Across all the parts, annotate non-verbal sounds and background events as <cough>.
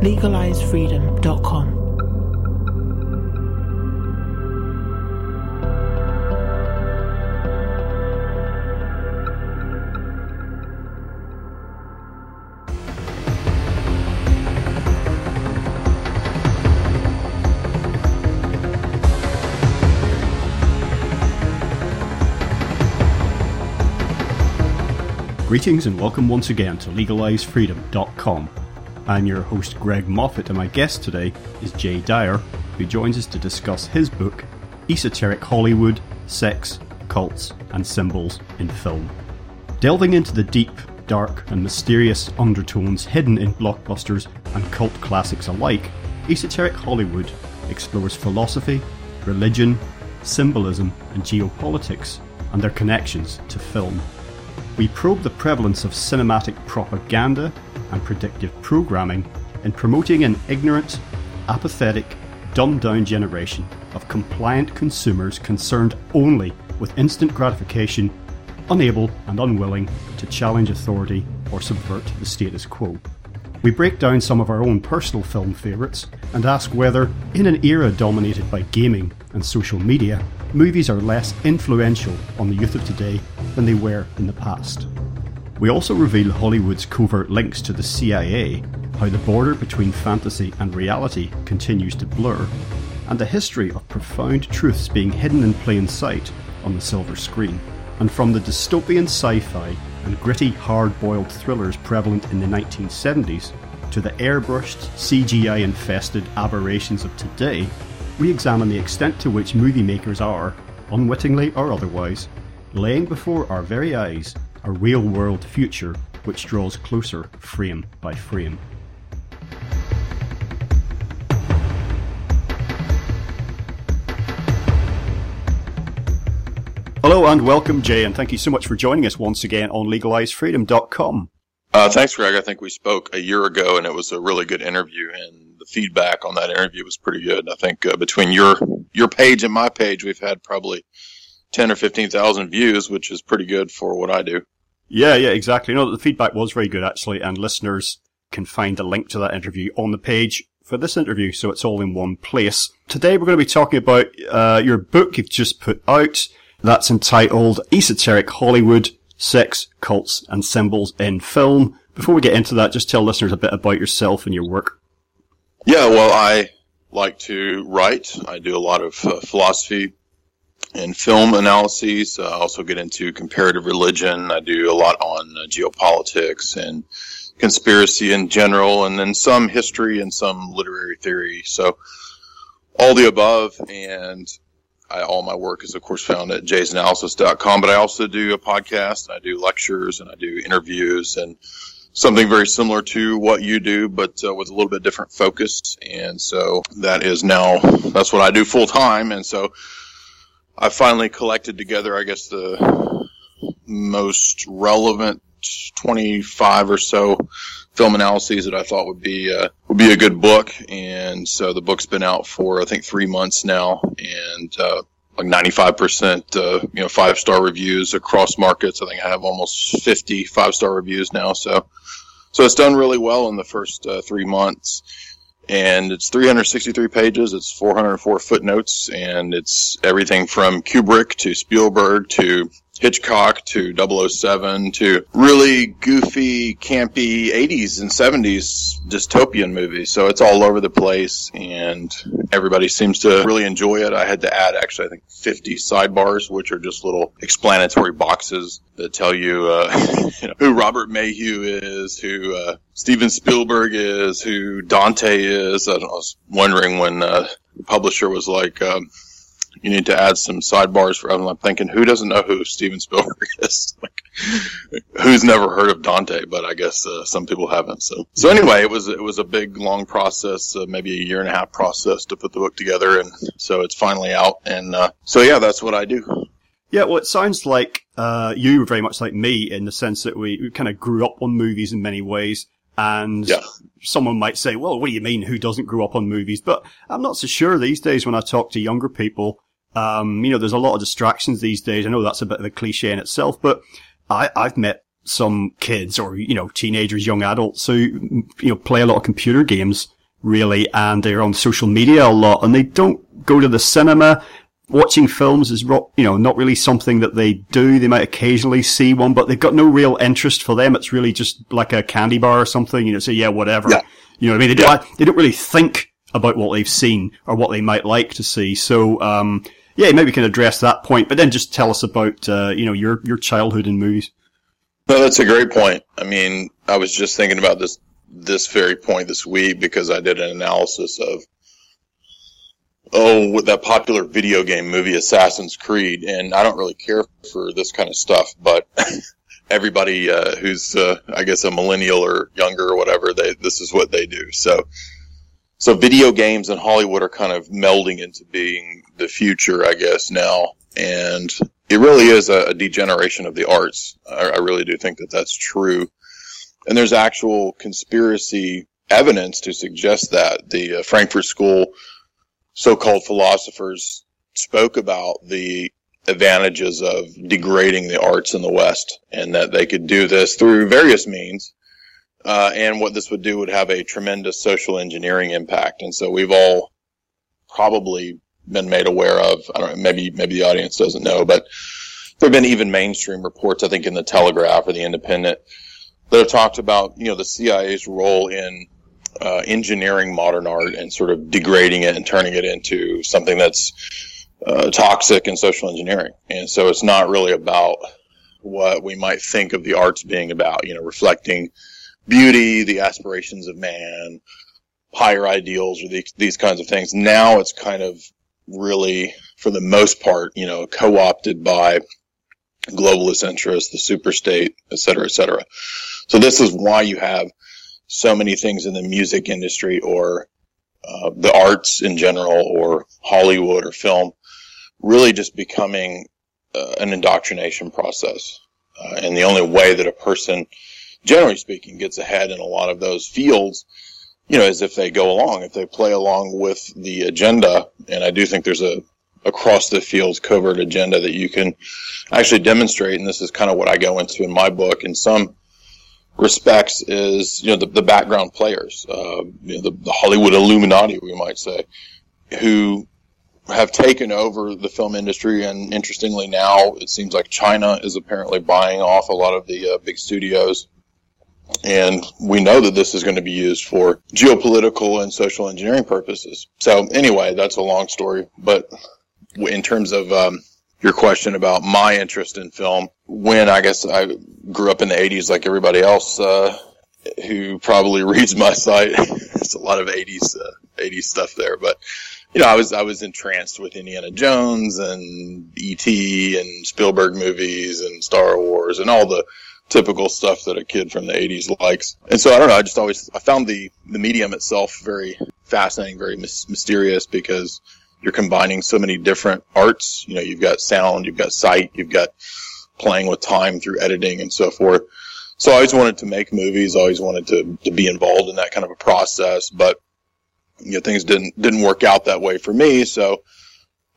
LegalizeFreedom.com. Greetings and welcome once again to LegalizeFreedom.com. I'm your host Greg Moffitt, and my guest today is Jay Dyer, who joins us to discuss his book, Esoteric Hollywood Sex, Cults, and Symbols in Film. Delving into the deep, dark, and mysterious undertones hidden in blockbusters and cult classics alike, Esoteric Hollywood explores philosophy, religion, symbolism, and geopolitics, and their connections to film. We probe the prevalence of cinematic propaganda and predictive programming in promoting an ignorant, apathetic, dumbed down generation of compliant consumers concerned only with instant gratification, unable and unwilling to challenge authority or subvert the status quo. We break down some of our own personal film favourites and ask whether, in an era dominated by gaming and social media, movies are less influential on the youth of today than they were in the past. We also reveal Hollywood's covert links to the CIA, how the border between fantasy and reality continues to blur, and the history of profound truths being hidden in plain sight on the silver screen. And from the dystopian sci fi and gritty, hard boiled thrillers prevalent in the 1970s to the airbrushed, CGI infested aberrations of today, we examine the extent to which movie makers are, unwittingly or otherwise, laying before our very eyes a real world future which draws closer frame by frame. Hello and welcome, Jay, and thank you so much for joining us once again on LegalizeFreedom.com. Uh, thanks, Greg. I think we spoke a year ago, and it was a really good interview, and the feedback on that interview was pretty good. I think uh, between your your page and my page, we've had probably ten or fifteen thousand views, which is pretty good for what I do. Yeah, yeah, exactly. No, the feedback was very good actually, and listeners can find a link to that interview on the page for this interview, so it's all in one place. Today we're going to be talking about uh, your book you've just put out. That's entitled Esoteric Hollywood, Sex, Cults, and Symbols in Film. Before we get into that, just tell listeners a bit about yourself and your work. Yeah, well, I like to write. I do a lot of uh, philosophy and film analyses. Uh, I also get into comparative religion. I do a lot on uh, geopolitics and conspiracy in general, and then some history and some literary theory. So all the above, and I, all my work is, of course, found at jaysanalysis.com. But I also do a podcast, and I do lectures, and I do interviews, and something very similar to what you do, but uh, with a little bit different focus. And so that is now that's what I do full time. And so I finally collected together, I guess, the most relevant 25 or so film analyses that I thought would be uh, would be a good book. And so the book's been out for I think three months now, and uh, like 95% uh, you know five star reviews across markets. I think I have almost 50 five star reviews now. So so it's done really well in the first uh, three months and it's 363 pages. It's 404 footnotes, and it's everything from Kubrick to Spielberg to Hitchcock to 007 to really goofy, campy 80s and 70s dystopian movies. So it's all over the place and everybody seems to really enjoy it. I had to add actually, I think 50 sidebars, which are just little explanatory boxes that tell you, uh, <laughs> you know who Robert Mayhew is, who, uh, Steven Spielberg is, who Dante is. I was wondering when, uh, the publisher was like, um, you need to add some sidebars for. I'm thinking, who doesn't know who Steven Spielberg <laughs> is? like, who's never heard of Dante, but I guess uh, some people haven't. So, so anyway, it was it was a big, long process, uh, maybe a year and a half process to put the book together, and so it's finally out. And uh, so, yeah, that's what I do. Yeah, well, it sounds like uh, you were very much like me in the sense that we, we kind of grew up on movies in many ways. And yeah. someone might say, well, what do you mean? Who doesn't grow up on movies? But I'm not so sure these days when I talk to younger people. Um, you know, there's a lot of distractions these days. I know that's a bit of a cliche in itself, but I, I've met some kids or, you know, teenagers, young adults who, you know, play a lot of computer games really, and they're on social media a lot and they don't go to the cinema watching films is, you know, not really something that they do. They might occasionally see one, but they've got no real interest for them. It's really just like a candy bar or something, you know, say, yeah, whatever. Yeah. You know what I mean? They, yeah. don't, they don't really think about what they've seen or what they might like to see. So, um, yeah, maybe we can address that point, but then just tell us about, uh, you know, your, your childhood in movies. No, that's a great point. I mean, I was just thinking about this, this very point this week because I did an analysis of oh, that popular video game movie Assassin's Creed, and I don't really care for this kind of stuff, but <laughs> everybody uh, who's, uh, I guess, a millennial or younger or whatever, they this is what they do. So, so video games and Hollywood are kind of melding into being the future, I guess, now, and it really is a, a degeneration of the arts. I, I really do think that that's true, and there's actual conspiracy evidence to suggest that the uh, Frankfurt School so-called philosophers spoke about the advantages of degrading the arts in the West and that they could do this through various means. Uh, and what this would do would have a tremendous social engineering impact. And so we've all probably been made aware of, I don't know, maybe, maybe the audience doesn't know, but there have been even mainstream reports, I think in the Telegraph or the Independent, that have talked about, you know, the CIA's role in uh, engineering modern art and sort of degrading it and turning it into something that's uh, toxic and social engineering. And so it's not really about what we might think of the arts being about, you know, reflecting beauty, the aspirations of man, higher ideals, or the, these kinds of things. Now it's kind of really, for the most part, you know, co-opted by globalist interests, the superstate, et cetera, et cetera. So this is why you have so many things in the music industry or uh, the arts in general or Hollywood or film really just becoming uh, an indoctrination process. Uh, and the only way that a person, generally speaking, gets ahead in a lot of those fields, you know, as if they go along, if they play along with the agenda. And I do think there's a across the field covert agenda that you can actually demonstrate. And this is kind of what I go into in my book. In some respects is you know the, the background players, uh, you know, the, the Hollywood Illuminati, we might say, who have taken over the film industry, and interestingly now it seems like China is apparently buying off a lot of the uh, big studios. And we know that this is going to be used for geopolitical and social engineering purposes. So anyway, that's a long story. But in terms of um, your question about my interest in film. When I guess I grew up in the 80s like everybody else, uh, who probably <laughs> reads my site. it's a lot of 80s, uh, 80s stuff there, but you know, I was, I was entranced with Indiana Jones and E.T. and Spielberg movies and Star Wars and all the typical stuff that a kid from the 80s likes. And so I don't know, I just always, I found the, the medium itself very fascinating, very mysterious because you're combining so many different arts. You know, you've got sound, you've got sight, you've got playing with time through editing and so forth. So I always wanted to make movies, always wanted to, to be involved in that kind of a process, but you know, things didn't, didn't work out that way for me. So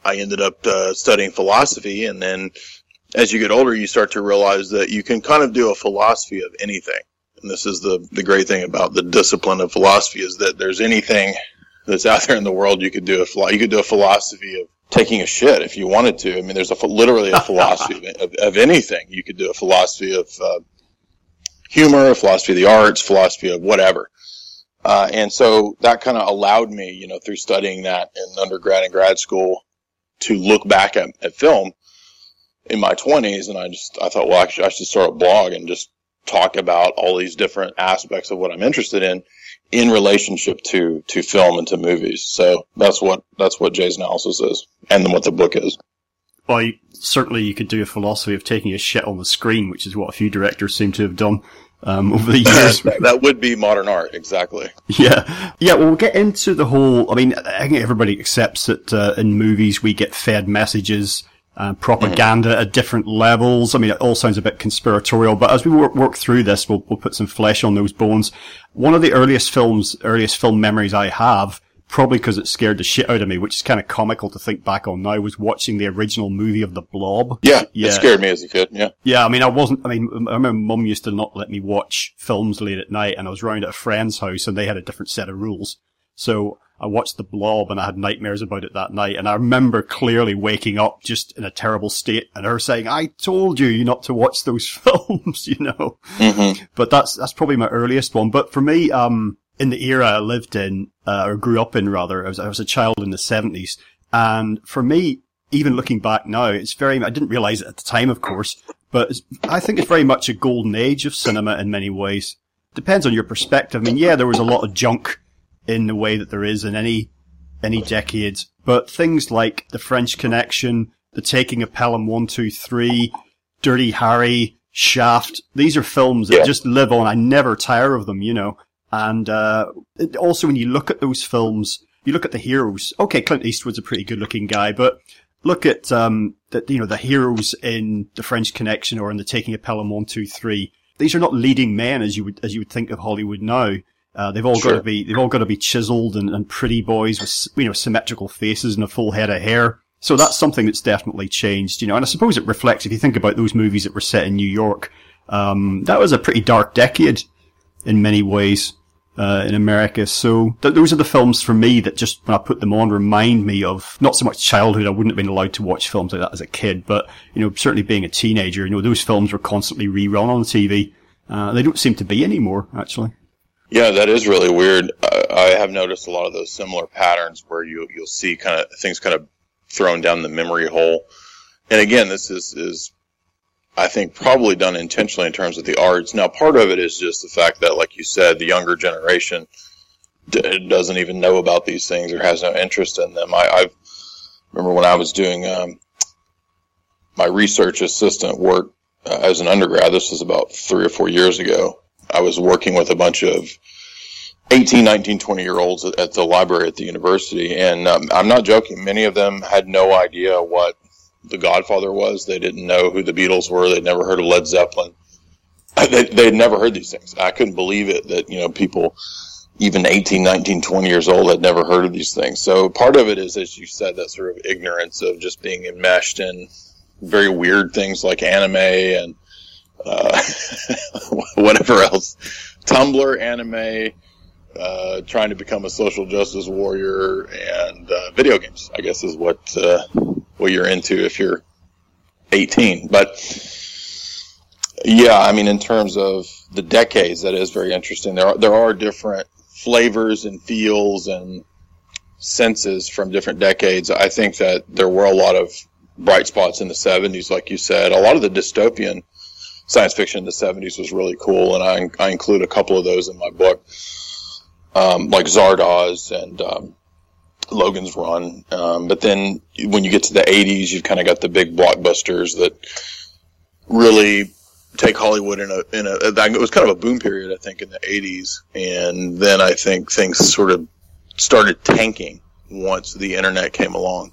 I ended up uh, studying philosophy and then as you get older, you start to realize that you can kind of do a philosophy of anything. And this is the, the great thing about the discipline of philosophy is that there's anything that's out there in the world. You could do a you could do a philosophy of taking a shit if you wanted to. I mean, there's a literally a philosophy of, of, anything. You could do a philosophy of uh, humor, a philosophy of the arts, philosophy of whatever. Uh, and so that kind of allowed me, you know, through studying that in undergrad and grad school, to look back at, at film in my 20s. And I just I thought, well, actually, I should start a blog and just talk about all these different aspects of what I'm interested in in relationship to to film and to movies. So that's what that's what Jay's analysis is, and then what the book is. Well, you, certainly you could do a philosophy of taking a shit on the screen, which is what a few directors seem to have done um, <laughs> over the years. that would be modern art, exactly. <laughs> Yeah, yeah. Well, we'll get into the whole. I mean, I think everybody accepts that uh, in movies we get fed messages. Uh, propaganda mm-hmm. at different levels. I mean, it all sounds a bit conspiratorial, but as we work, work through this, we'll, we'll put some flesh on those bones. One of the earliest films, earliest film memories I have probably because it scared the shit out of me, which is kind of comical to think back on now, was watching the original movie of The Blob. Yeah, yeah. it scared me as a kid, yeah. Yeah, I mean, I wasn't, I mean, I remember mum used to not let me watch films late at night, and I was round at a friend's house, and they had a different set of rules. So I watched The Blob, and I had nightmares about it that night, and I remember clearly waking up just in a terrible state, and her saying, I told you not to watch those <laughs> films, <laughs> you know? Mm-hmm. But that's, that's probably my earliest one. But for me, um, in the era I lived in, uh, or grew up in rather, I was, I was a child in the 70s. And for me, even looking back now, it's very, I didn't realize it at the time, of course, but I think it's very much a golden age of cinema in many ways. Depends on your perspective. I mean, yeah, there was a lot of junk in the way that there is in any, any decade, but things like The French Connection, The Taking of Pelham 123, Dirty Harry, Shaft, these are films that yeah. just live on. I never tire of them, you know. And uh, also, when you look at those films, you look at the heroes. Okay, Clint Eastwood's a pretty good-looking guy, but look at um, the you know the heroes in The French Connection or in The Taking of Pelham One Two Three. These are not leading men as you would as you would think of Hollywood now. Uh, they've all sure. got to be they've all got to be chiseled and, and pretty boys with you know symmetrical faces and a full head of hair. So that's something that's definitely changed, you know. And I suppose it reflects if you think about those movies that were set in New York. Um, that was a pretty dark decade in many ways uh, in America. So th- those are the films for me that just when I put them on remind me of not so much childhood. I wouldn't have been allowed to watch films like that as a kid, but you know, certainly being a teenager, you know, those films were constantly rerun on the TV. Uh, they don't seem to be anymore, actually. Yeah, that is really weird. I, I have noticed a lot of those similar patterns where you you'll see kind of things kind of thrown down the memory hole. And again, this is is I think probably done intentionally in terms of the arts. Now, part of it is just the fact that, like you said, the younger generation d- doesn't even know about these things or has no interest in them. I, I remember when I was doing um, my research assistant work uh, as an undergrad. This was about three or four years ago. I was working with a bunch of 18, 19, 20 year olds at the library at the university. And um, I'm not joking. Many of them had no idea what the Godfather was. They didn't know who the Beatles were. They'd never heard of Led Zeppelin. <laughs> They, they'd never heard these things. I couldn't believe it that, you know, people even 18, 19, 20 years old had never heard of these things. So part of it is, as you said, that sort of ignorance of just being enmeshed in very weird things like anime and uh, <laughs> whatever else. Tumblr, anime, uh, trying to become a social justice warrior, and uh, video games. I guess is what uh, what you're into if you're 18. But yeah, I mean, in terms of the decades, that is very interesting. There are there are different flavors and feels and senses from different decades. I think that there were a lot of bright spots in the 70s, like you said. A lot of the dystopian science fiction in the 70s was really cool, and I, I include a couple of those in my book. Um, like Zardoz and um, Logan's Run. Um, but then when you get to the 80s, you've kind of got the big blockbusters that really take Hollywood in a in a it was kind of a boom period I think in the 80s and then I think things sort of started tanking once the internet came along.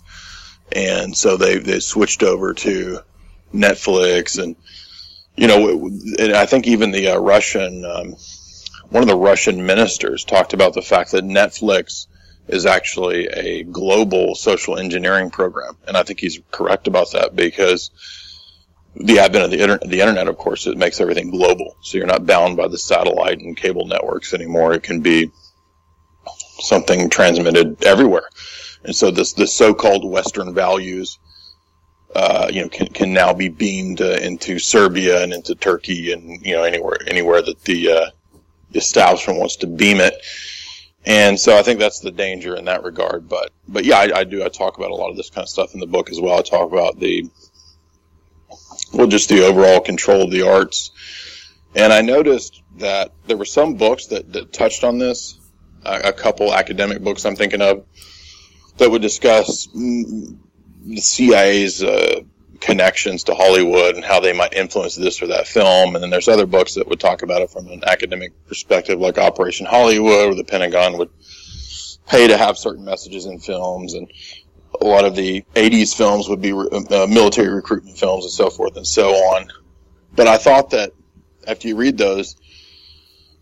And so they they switched over to Netflix and you know and I think even the uh, Russian um, one of the Russian ministers talked about the fact that Netflix is actually a global social engineering program, and I think he's correct about that because the advent of the internet, the internet, of course, it makes everything global. So you're not bound by the satellite and cable networks anymore. It can be something transmitted everywhere, and so this the so-called Western values. Uh, you know, can, can now be beamed uh, into Serbia and into Turkey and you know anywhere anywhere that the uh, establishment wants to beam it. And so I think that's the danger in that regard. But, but yeah, I, I, do. I talk about a lot of this kind of stuff in the book as well. I talk about the, well, just the overall control of the arts. And I noticed that there were some books that, that touched on this, a, a couple academic books I'm thinking of that would discuss the CIA's uh, connections to Hollywood and how they might influence this or that film. And then there's other books that would talk about it from an academic perspective, like Operation Hollywood, where the Pentagon would pay to have certain messages in films. And a lot of the 80s films would be uh, military recruitment films and so forth and so on. But I thought that after you read those,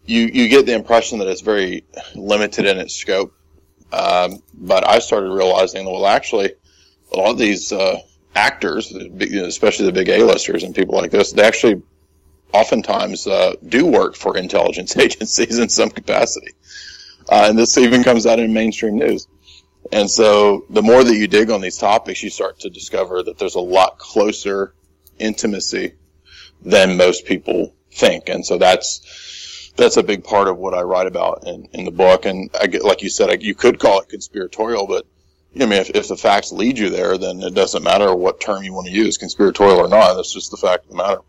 you, you get the impression that it's very limited in its scope. Um, but I started realizing, well, actually, a lot of these uh, actors, especially the big A-listers and people like this, they actually oftentimes uh, do work for intelligence <laughs> agencies in some capacity. Uh, and this even comes out in mainstream news. And so the more that you dig on these topics, you start to discover that there's a lot closer intimacy than most people think. And so that's, that's a big part of what I write about in, in the book. And I get, like you said, I, you could call it conspiratorial, but I mean, if, if the facts lead you there, then it doesn't matter what term you want to use, conspiratorial or not. That's just the fact of the matter.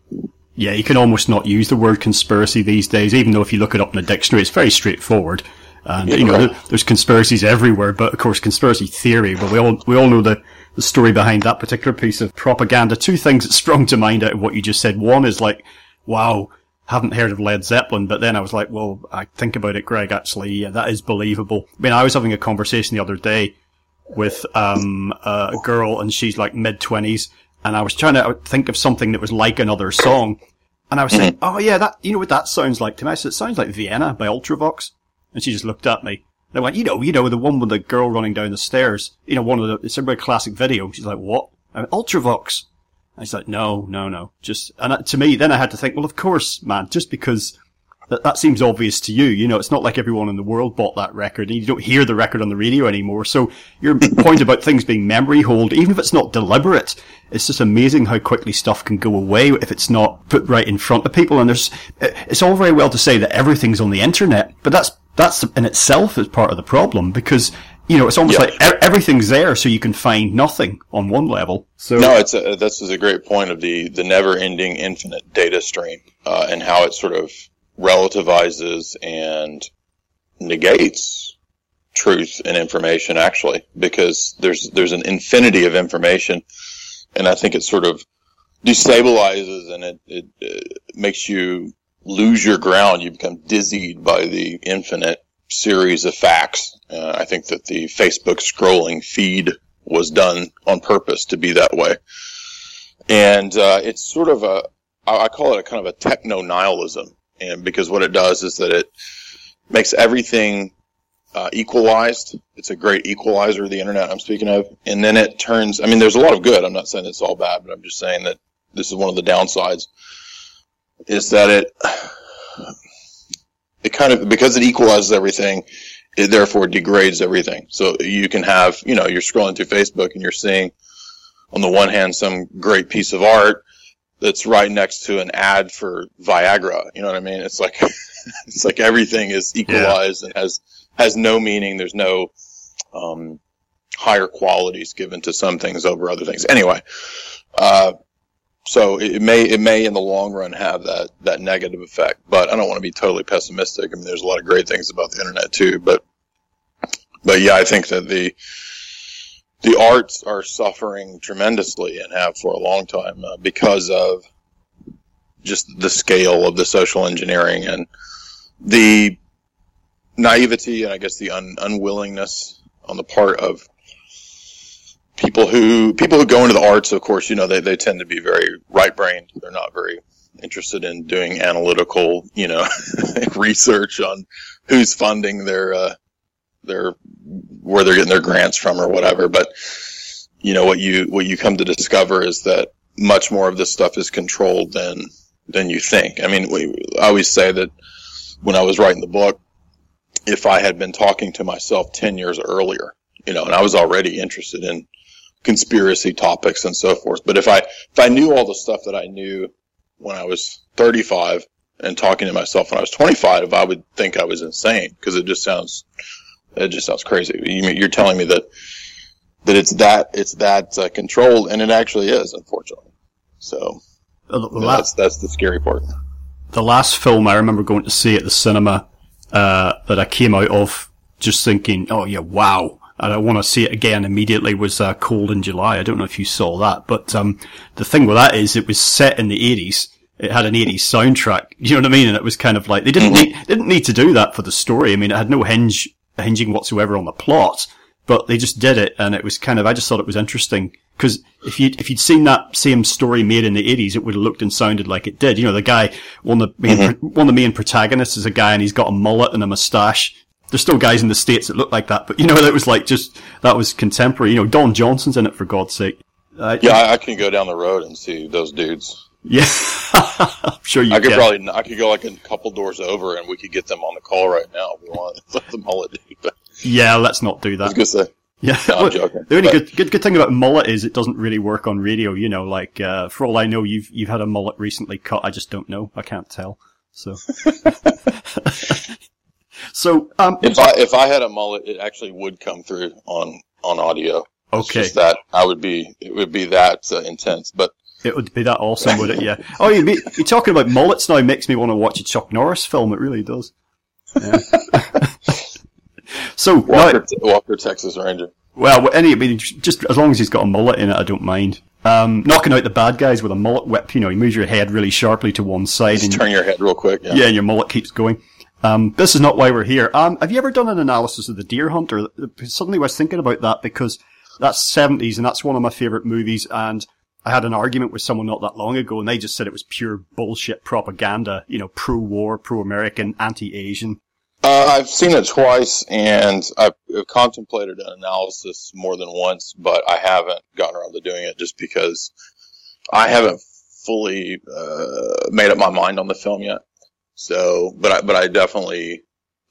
Yeah, you can almost not use the word conspiracy these days, even though if you look it up in a dictionary, it's very straightforward. Um, and, you know, there's conspiracies everywhere, but of course, conspiracy theory, but we all, we all know the, the story behind that particular piece of propaganda. Two things that sprung to mind out of what you just said. One is like, wow, haven't heard of Led Zeppelin, but then I was like, well, I think about it, Greg, actually, yeah, that is believable. I mean, I was having a conversation the other day with, um, a girl and she's like mid twenties and I was trying to think of something that was like another song. And I was saying, oh yeah, that, you know what that sounds like to me? I said, it sounds like Vienna by Ultravox. And she just looked at me. And I went, you know, you know, the one with the girl running down the stairs. You know, one of the, it's a very classic video. She's like, what? I went, Ultravox. And he's like, no, no, no. Just, and to me, then I had to think, well, of course, man, just because that, that seems obvious to you. You know, it's not like everyone in the world bought that record and you don't hear the record on the radio anymore. So your <laughs> point about things being memory hold, even if it's not deliberate, it's just amazing how quickly stuff can go away if it's not put right in front of people. And there's, it's all very well to say that everything's on the internet, but that's that's in itself is part of the problem because you know it's almost like everything's there, so you can find nothing on one level. So no, it's a, this is a great point of the the never ending infinite data stream uh, and how it sort of relativizes and negates truth and information actually because there's there's an infinity of information and I think it sort of destabilizes and it, it, it makes you lose your ground. You become dizzied by the infinite series of facts. Uh, I think that the Facebook scrolling feed was done on purpose to be that way. And uh, it's sort of a, I call it a kind of a techno nihilism. And because what it does is that it makes everything uh, equalized. It's a great equalizer, of the internet I'm speaking of. And then it turns, I mean, there's a lot of good. I'm not saying it's all bad, but I'm just saying that this is one of the downsides is that it it kind of because it equalizes everything, it therefore degrades everything. So you can have you know you're scrolling through Facebook and you're seeing on the one hand some great piece of art that's right next to an ad for Viagra. You know what I mean? It's like <laughs> it's like everything is equalized yeah. and has has no meaning. There's no um, higher qualities given to some things over other things. Anyway, uh, so it may it may in the long run have that that negative effect. But I don't want to be totally pessimistic. I mean, there's a lot of great things about the internet too. But but yeah, I think that the the arts are suffering tremendously and have for a long time uh, because of just the scale of the social engineering and the naivety and I guess the un- unwillingness on the part of people who people who go into the arts, of course, you know, they, they tend to be very right brained. They're not very interested in doing analytical, you know, <laughs> research on who's funding their uh, their where they're getting their grants from or whatever. But you know what you what you come to discover is that much more of this stuff is controlled than than you think. I mean, we, I always say that when I was writing the book, if I had been talking to myself ten years earlier, you know, and I was already interested in conspiracy topics and so forth. But if I if I knew all the stuff that I knew when I was 35 and talking to myself when I was 25, I would think I was insane because it just sounds it just sounds crazy. You, are telling me that that it's that it's that uh, controlled, and it actually is, unfortunately. So last, that's that's the scary part. The last film I remember going to see at the cinema uh, that I came out of just thinking, oh yeah, wow and I want to see it again immediately was uh, Cold in July. I don't know if you saw that, but um, the thing with that is it was set in the 80s. It had an 80s soundtrack. <laughs> You know what I mean? And it was kind of like they didn't need didn't need to do that for the story. I mean, it had no hinge hinging whatsoever on the plot, but they just did it, and it was kind of. I just thought it was interesting because if you if you'd seen that same story made in the 80s, it would have looked and sounded like it did. You know, the guy one of the main Mm-hmm. one of the main protagonists is a guy, and he's got a mullet and a moustache there's still guys in the states that look like that, but you know <laughs> that was like just that was contemporary. You know, Don Johnson's in it for God's sake. Uh, Yeah, I, I can go down the road and see those dudes. Yeah. <laughs> I'm sure you I could can. probably, I could go like a couple doors over, and we could get them on the call right now if we want. the mullet dude. But Yeah, let's not do I was that. say, Yeah, No, I'm joking. The only But- good, good good thing about mullet is it doesn't really work on radio. You know, like uh, for all I know, you've you've had a mullet recently cut. I just don't know. I can't tell. So, <laughs> so um, if I if I had a mullet, it actually would come through on on audio. Okay, just that I would be, it would be that uh, intense. But it would be that awesome, would it? Yeah. Oh, you you're talking about mullets now. Makes me want to watch a Chuck Norris film. It really does. Yeah. <laughs> so now, Walker, Walker, Texas Ranger. Well, any, I mean, just as long as he's got a mullet in it, I don't mind. Um, knocking out the bad guys with a mullet whip, you know, you move your head really sharply to one side Just and, turn your head real quick. Yeah. yeah, and your mullet keeps going. Um, this is not why we're here. Um, have you ever done an analysis of The Deer Hunter? Suddenly I was thinking about that because that's 70s and that's one of my favorite movies and I had an argument with someone not that long ago and they just said it was pure bullshit propaganda, you know, pro-war, pro-American, anti-Asian. Uh, I've seen it twice, and I've contemplated an analysis more than once, but I haven't gotten around to doing it just because I haven't fully uh, made up my mind on the film yet. So, but I, but I definitely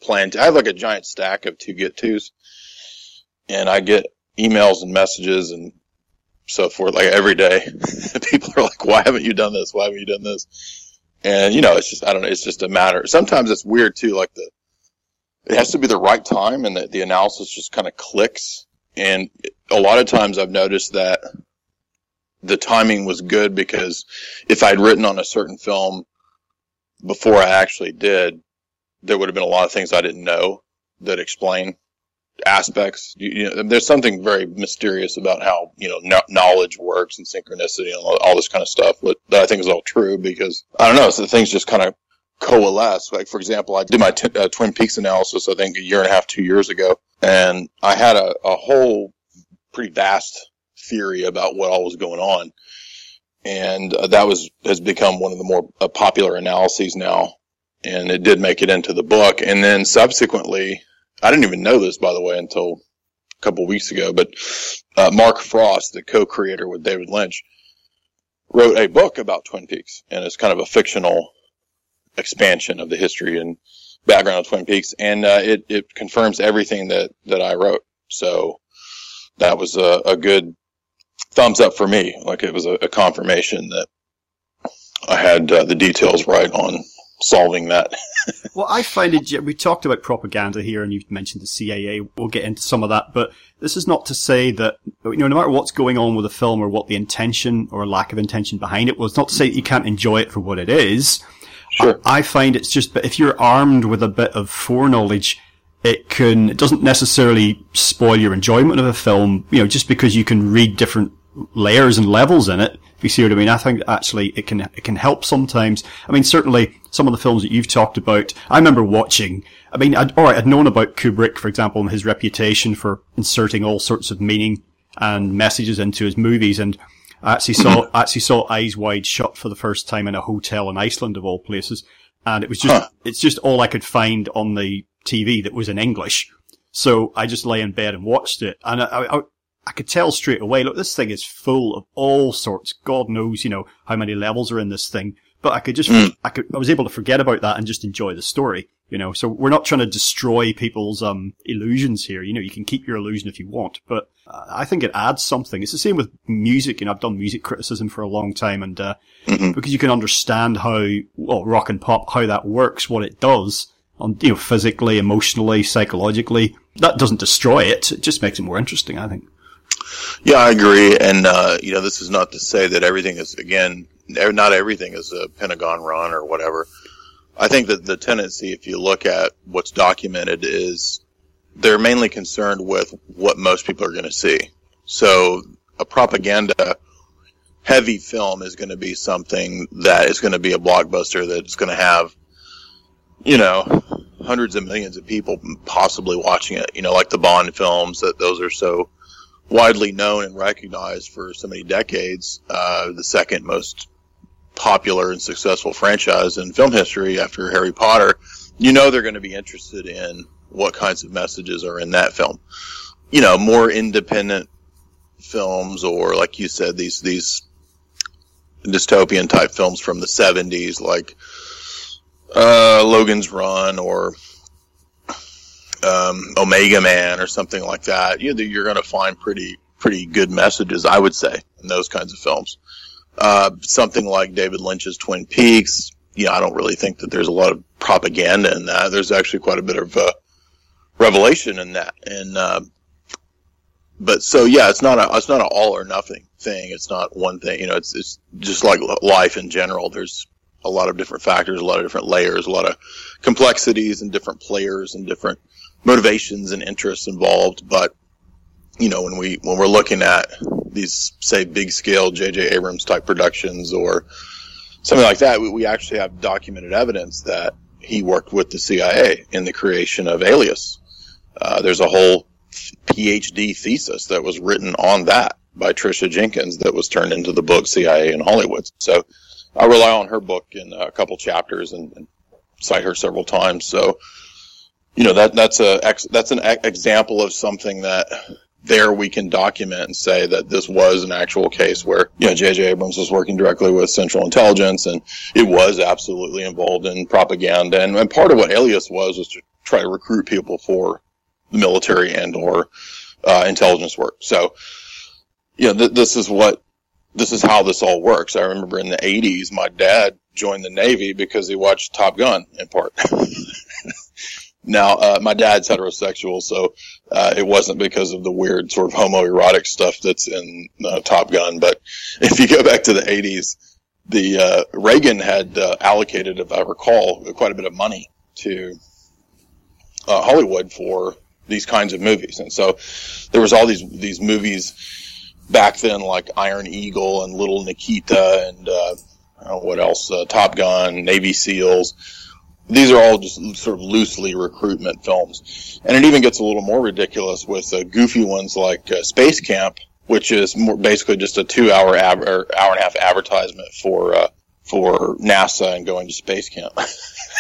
plan to. I have like a giant stack of to get twos and I get emails and messages and so forth like every day. <laughs> People are like, "Why haven't you done this? Why haven't you done this?" And you know, it's just I don't know. It's just a matter. Sometimes it's weird too, like the it has to be the right time and the, the analysis just kind of clicks. And a lot of times I've noticed that the timing was good because if I'd written on a certain film before I actually did, there would have been a lot of things I didn't know that explain aspects. You, you know, there's something very mysterious about how, you know, kno- knowledge works and synchronicity and all, all this kind of stuff, but that I think is all true because I don't know, so things just kind of coalesce. Like, for example, I did my t- uh, Twin Peaks analysis, I think a year and a half, two years ago, and I had a, a whole pretty vast theory about what all was going on. And uh, that was, has become one of the more uh, popular analyses now. And it did make it into the book. And then subsequently, I didn't even know this, by the way, until a couple weeks ago, but uh, Mark Frost, the co-creator with David Lynch, wrote a book about Twin Peaks. And it's kind of a fictional expansion of the history and background of Twin Peaks, and uh, it it confirms everything that that I wrote. So that was a, a good thumbs up for me. Like it was a, a confirmation that I had uh, the details right on solving that. <laughs> Well, I find it, we talked about propaganda here and you've mentioned the CIA. We'll get into some of that, but this is not to say that, you know, no matter what's going on with a film or what the intention or lack of intention behind it was, not to say that you can't enjoy it for what it is. Sure. I find it's just, but if you're armed with a bit of foreknowledge, it can, it doesn't necessarily spoil your enjoyment of a film, you know, just because you can read different layers and levels in it. If you see what I mean, I think actually it can, it can help sometimes. I mean, certainly some of the films that you've talked about, I remember watching, I mean, I'd, alright, I'd known about Kubrick, for example, and his reputation for inserting all sorts of meaning and messages into his movies and I actually saw, <coughs> I actually saw Eyes Wide Shut for the first time in a hotel in Iceland of all places. And it was just, Huh. it's just all I could find on the TV that was in English. So I just lay in bed and watched it. And I, I, I could tell straight away, look, this thing is full of all sorts. God knows, you know, how many levels are in this thing. But I could just, I could, I was able to forget about that and just enjoy the story, you know. So we're not trying to destroy people's, um, illusions here. You know, you can keep your illusion if you want, but uh, I think it adds something. It's the same with music. You know, I've done music criticism for a long time and, uh, because you can understand how, well, rock and pop, how that works, what it does on, you know, physically, emotionally, psychologically. That doesn't destroy it. It just makes it more interesting, I think. Yeah, I agree. And, uh, you know, this is not to say that everything is, again, not everything is a Pentagon run or whatever. I think that the tendency, if you look at what's documented, is they're mainly concerned with what most people are going to see. So a propaganda heavy film is going to be something that is going to be a blockbuster that's going to have, you know, hundreds of millions of people possibly watching it. You know, like the Bond films that those are so widely known and recognized for so many decades. Uh, the second most popular and successful franchise in film history after Harry Potter. You know they're going to be interested in what kinds of messages are in that film. You know, more independent films or like you said, these, these dystopian type films from the 70s like, uh, Logan's Run or, um, Omega Man or something like that. You know, you're going to find pretty, pretty good messages, I would say, in those kinds of films. Uh, something like David Lynch's Twin Peaks. Yeah, I don't really think that there's a lot of propaganda in that. There's actually quite a bit of, uh, revelation in that. And, uh, but so yeah, it's not a it's not an all or nothing thing. It's not one thing. You know, it's it's just like life in general. There's a lot of different factors, a lot of different layers, a lot of complexities, and different players and different motivations and interests involved. But you know, when we when we're looking at these say big scale J.J. Abrams type productions or something like that, we, we actually have documented evidence that he worked with the CIA in the creation of Alias. Uh, there's a whole PhD thesis that was written on that by Tricia Jenkins that was turned into the book CIA in Hollywood. So I rely on her book in a couple chapters and, and cite her several times. So, you know, that, that's a, that's an example of something that there we can document and say that this was an actual case where, you know, J.J. Abrams was working directly with Central Intelligence and it was absolutely involved in propaganda. And, and part of what Alias was was to try to recruit people for the military and or uh, intelligence work. So, you know, th- this is what this is how this all works. I remember in the '80s, my dad joined the Navy because he watched Top Gun in part. <laughs> now, uh, my dad's heterosexual, so uh, it wasn't because of the weird sort of homoerotic stuff that's in uh, Top Gun. But <laughs> if you go back to the '80s, the uh, Reagan had uh, allocated, if I recall, quite a bit of money to uh, Hollywood for these kinds of movies. And so there was all these these movies back then, like Iron Eagle and Little Nikita, and what else? Top Gun, Navy SEALs. These are all just sort of loosely recruitment films, and it even gets a little more ridiculous with uh, goofy ones like uh, Space Camp, which is more basically just a two-hour or hour and a half advertisement for uh, for NASA and going to space camp.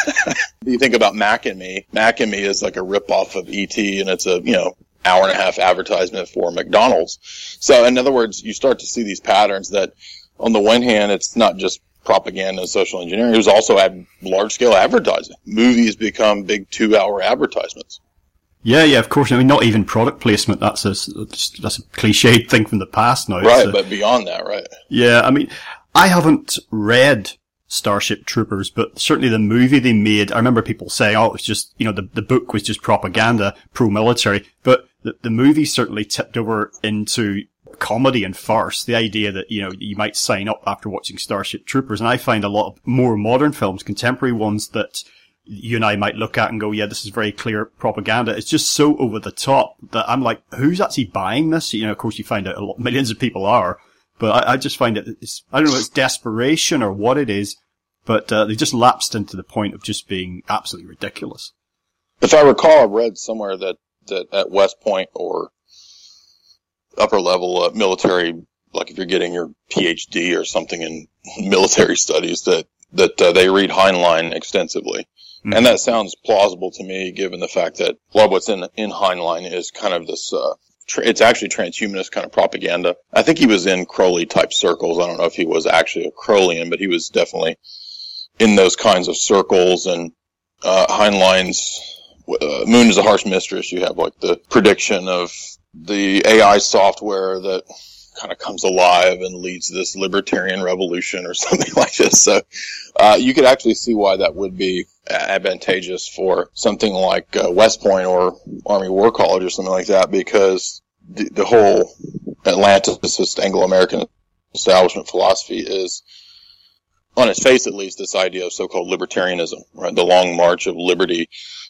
<laughs> you think about Mac and Me. Mac and Me is like a ripoff of ET, and it's a you know hour and a half advertisement for McDonald's. So in other words, you start to see these patterns that, on the one hand, it's not just propaganda and social engineering. It was also ad- large scale advertising. Movies become big two hour advertisements. Yeah, yeah, of course. I mean, not even product placement. That's a that's a cliched thing from the past now. Right, but beyond that, right? Yeah, I mean, I haven't read Starship Troopers, but certainly the movie they made, I remember people saying, oh, it was just, you know, the, the book was just propaganda, pro-military, but the, the movie certainly tipped over into comedy and farce. The idea that, you know, you might sign up after watching Starship Troopers. And I find a lot of more modern films, contemporary ones that you and I might look at and go, yeah, this is very clear propaganda. It's just so over the top that I'm like, who's actually buying this? You know, of course you find out a lot, <laughs> millions of people are, but I, I just find it, it's, I don't know if it's desperation or what it is, but uh, they just lapsed into the point of just being absolutely ridiculous. If I recall, I read somewhere that, that at West Point or upper level uh, military, like if you're getting your PhD or something in <laughs> military studies, that that uh, they read Heinlein extensively. Mm-hmm. And that sounds plausible to me, given the fact that a lot of what's in in Heinlein is kind of this uh, it's actually transhumanist kind of propaganda. I think he was in Crowley type circles. I don't know if he was actually a Crowleyan, but he was definitely in those kinds of circles. And uh, Heinlein's uh, Moon is a Harsh Mistress. You have like the prediction of the AI software that kind of comes alive and leads this libertarian revolution or <laughs> something like this. So uh, you could actually see why that would be advantageous for something like uh, West Point or Army War College or something like that because the, the whole Atlanticist Anglo-American establishment philosophy is on its face at least, this idea of so-called libertarianism, right? The long march of liberty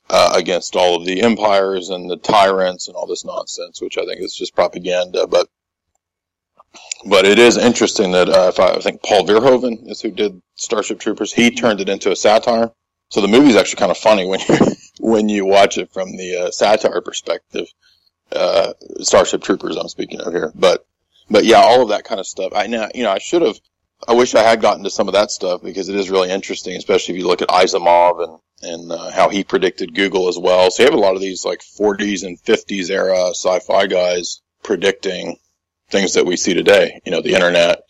uh, against all of the empires and the tyrants and all this nonsense, which I think is just propaganda. But but it is interesting that uh, if I, I, think Paul Verhoeven is who did Starship Troopers, he turned it into a satire. So the movie is actually kind of funny when you <laughs> when you watch it from the uh, satire perspective. Uh, Starship Troopers, I'm speaking of here, but but yeah, all of that kind of stuff. I now you know I should have. I wish I had gotten to some of that stuff because it is really interesting, especially if you look at Asimov and and uh, how he predicted Google as well. So you have a lot of these like 40s and 50s era sci-fi guys predicting things that we see today. You know, the internet,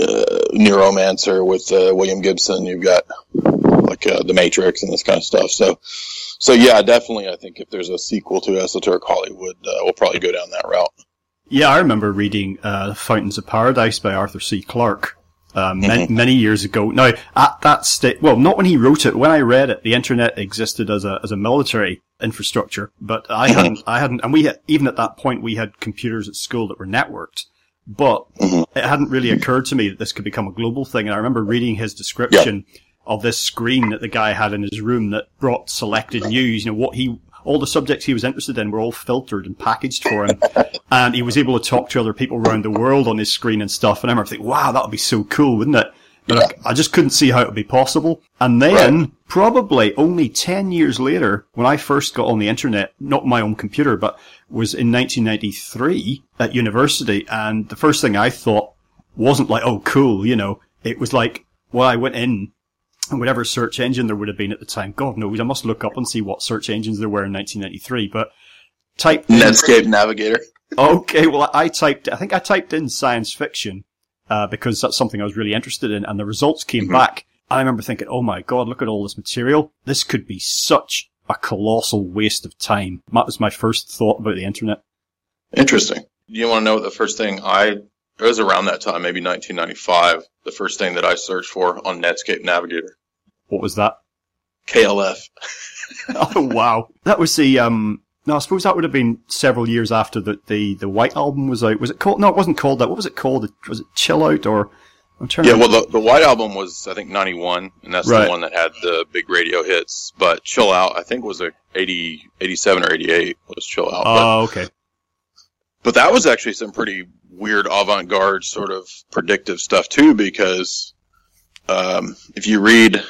uh, Neuromancer with uh, William Gibson. You've got like uh, the Matrix and this kind of stuff. So, so yeah, definitely. I think if there's a sequel to Esoteric Hollywood, uh, we'll probably go down that route. Yeah, I remember reading uh, Fountains of Paradise by Arthur C. Clarke. Um, <laughs> many, many, years ago. Now, at that state, well, not when he wrote it. When I read it, the internet existed as a as a military infrastructure, but I mm-hmm. hadn't, I hadn't, and we had, even at that point, we had computers at school that were networked, but mm-hmm. it hadn't really occurred to me that this could become a global thing. And I remember reading his description yeah. of this screen that the guy had in his room that brought selected news, you know, what he, all the subjects he was interested in were all filtered and packaged for him. <laughs> and he was able to talk to other people around the world on his screen and stuff. And I remember thinking, wow, that would be so cool, wouldn't it? But yeah. I, I, just couldn't see how it would be possible. And then, right. probably only 10 years later, when I first got on the internet, not my own computer, but was in 1993 at university. And the first thing I thought wasn't like, oh, cool, you know, it was like, well, I went in and whatever search engine there would have been at the time. God knows, I must look up and see what search engines there were in 1993. But type Netscape Navigator. Okay, well, I typed. I think I typed in science fiction uh, because that's something I was really interested in, and the results came mm-hmm. back. I remember thinking, "Oh my god, look at all this material! This could be such a colossal waste of time." That was my first thought about the internet. Interesting. Do You want to know what the first thing I it was around that time, maybe 1995. The first thing that I searched for on Netscape Navigator. What was that? KLF. <laughs> oh wow, that was the um. No, I suppose that would have been several years after the, the, the White Album was out. Was it called? No, it wasn't called that. What was it called? Was it Chill Out or? I'm trying. Yeah, well, the, the White Album was I think '91, and that's right. the one that had the big radio hits. But Chill Out, I think was a 80, 87 or 88 was Chill Out. Oh, but, okay. But that was actually some pretty weird avant-garde sort of predictive stuff too, because um, if you read,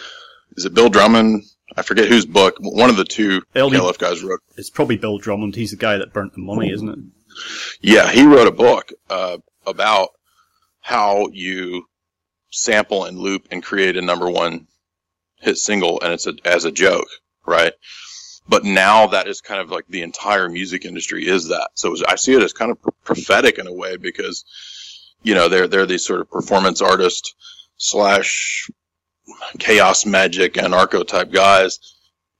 is it Bill Drummond? I forget whose book. One of the two LD, KLF guys wrote. It's probably Bill Drummond. He's the guy that burnt the money, isn't it? Yeah, he wrote a book uh, about how you sample and loop and create a number one hit single, and it's a, as a joke, right? But now that is kind of like the entire music industry is that. So I see it as kind of prophetic in a way because, you know, they're, they're these sort of performance artist slash chaos magic anarcho type guys.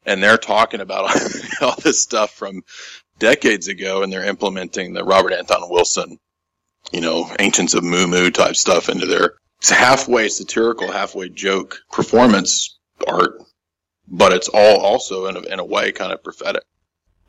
And they're talking about <laughs> all this stuff from decades ago and they're implementing the Robert Anton Wilson, you know, Ancients of Mu Mu type stuff into their halfway satirical, halfway joke performance art but it's all also in a, in a way kind of prophetic.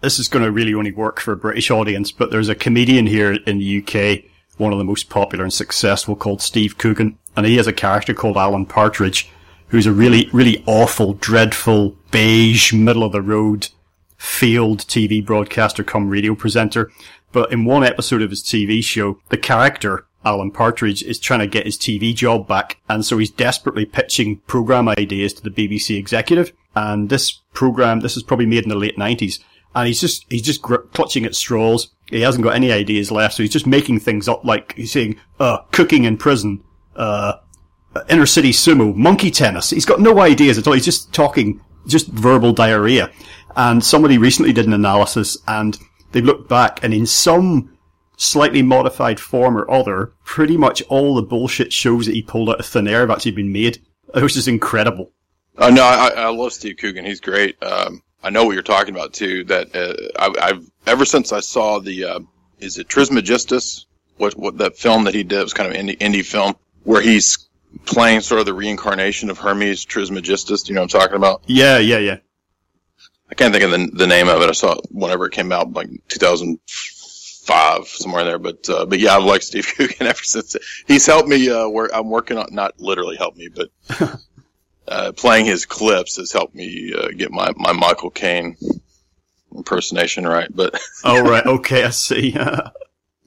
This is going to really only work for a British audience, but there's a comedian here in the UK, one of the most popular and successful called Steve Coogan, and he has a character called Alan Partridge, who's a really, really awful, dreadful, beige, middle of the road field TV broadcaster come radio presenter. But in one episode of his TV show, the character Alan Partridge is trying to get his TV job back, and so he's desperately pitching program ideas to the BBC executive. And this program, this is probably made in the late nineties, and he's just he's just gr- clutching at straws. He hasn't got any ideas left, so he's just making things up. Like he's saying, uh, cooking in prison, uh, inner city sumo, monkey tennis. He's got no ideas at all. He's just talking, just verbal diarrhea. And somebody recently did an analysis, and they looked back, and in some slightly modified form or other, pretty much all the bullshit shows that he pulled out of thin air have actually been made. It was just incredible. Uh, no, I, I love Steve Coogan. He's great. Um, I know what you're talking about too. That uh, I, have ever since I saw the uh, is it Trismegistus? What what that film that he did it was kind of indie indie film where he's playing sort of the reincarnation of Hermes Trismegistus. Do you know what I'm talking about? Yeah, yeah, yeah. I can't think of the, the name of it. I saw it whenever it came out, like 2005, somewhere in there. But uh, but yeah, I've liked Steve <laughs> Coogan ever since. He's helped me. Uh, where I'm working on not literally helped me, but <laughs> uh, playing his clips has helped me uh, get my my Michael Caine impersonation right. But <laughs> oh right, okay, I see.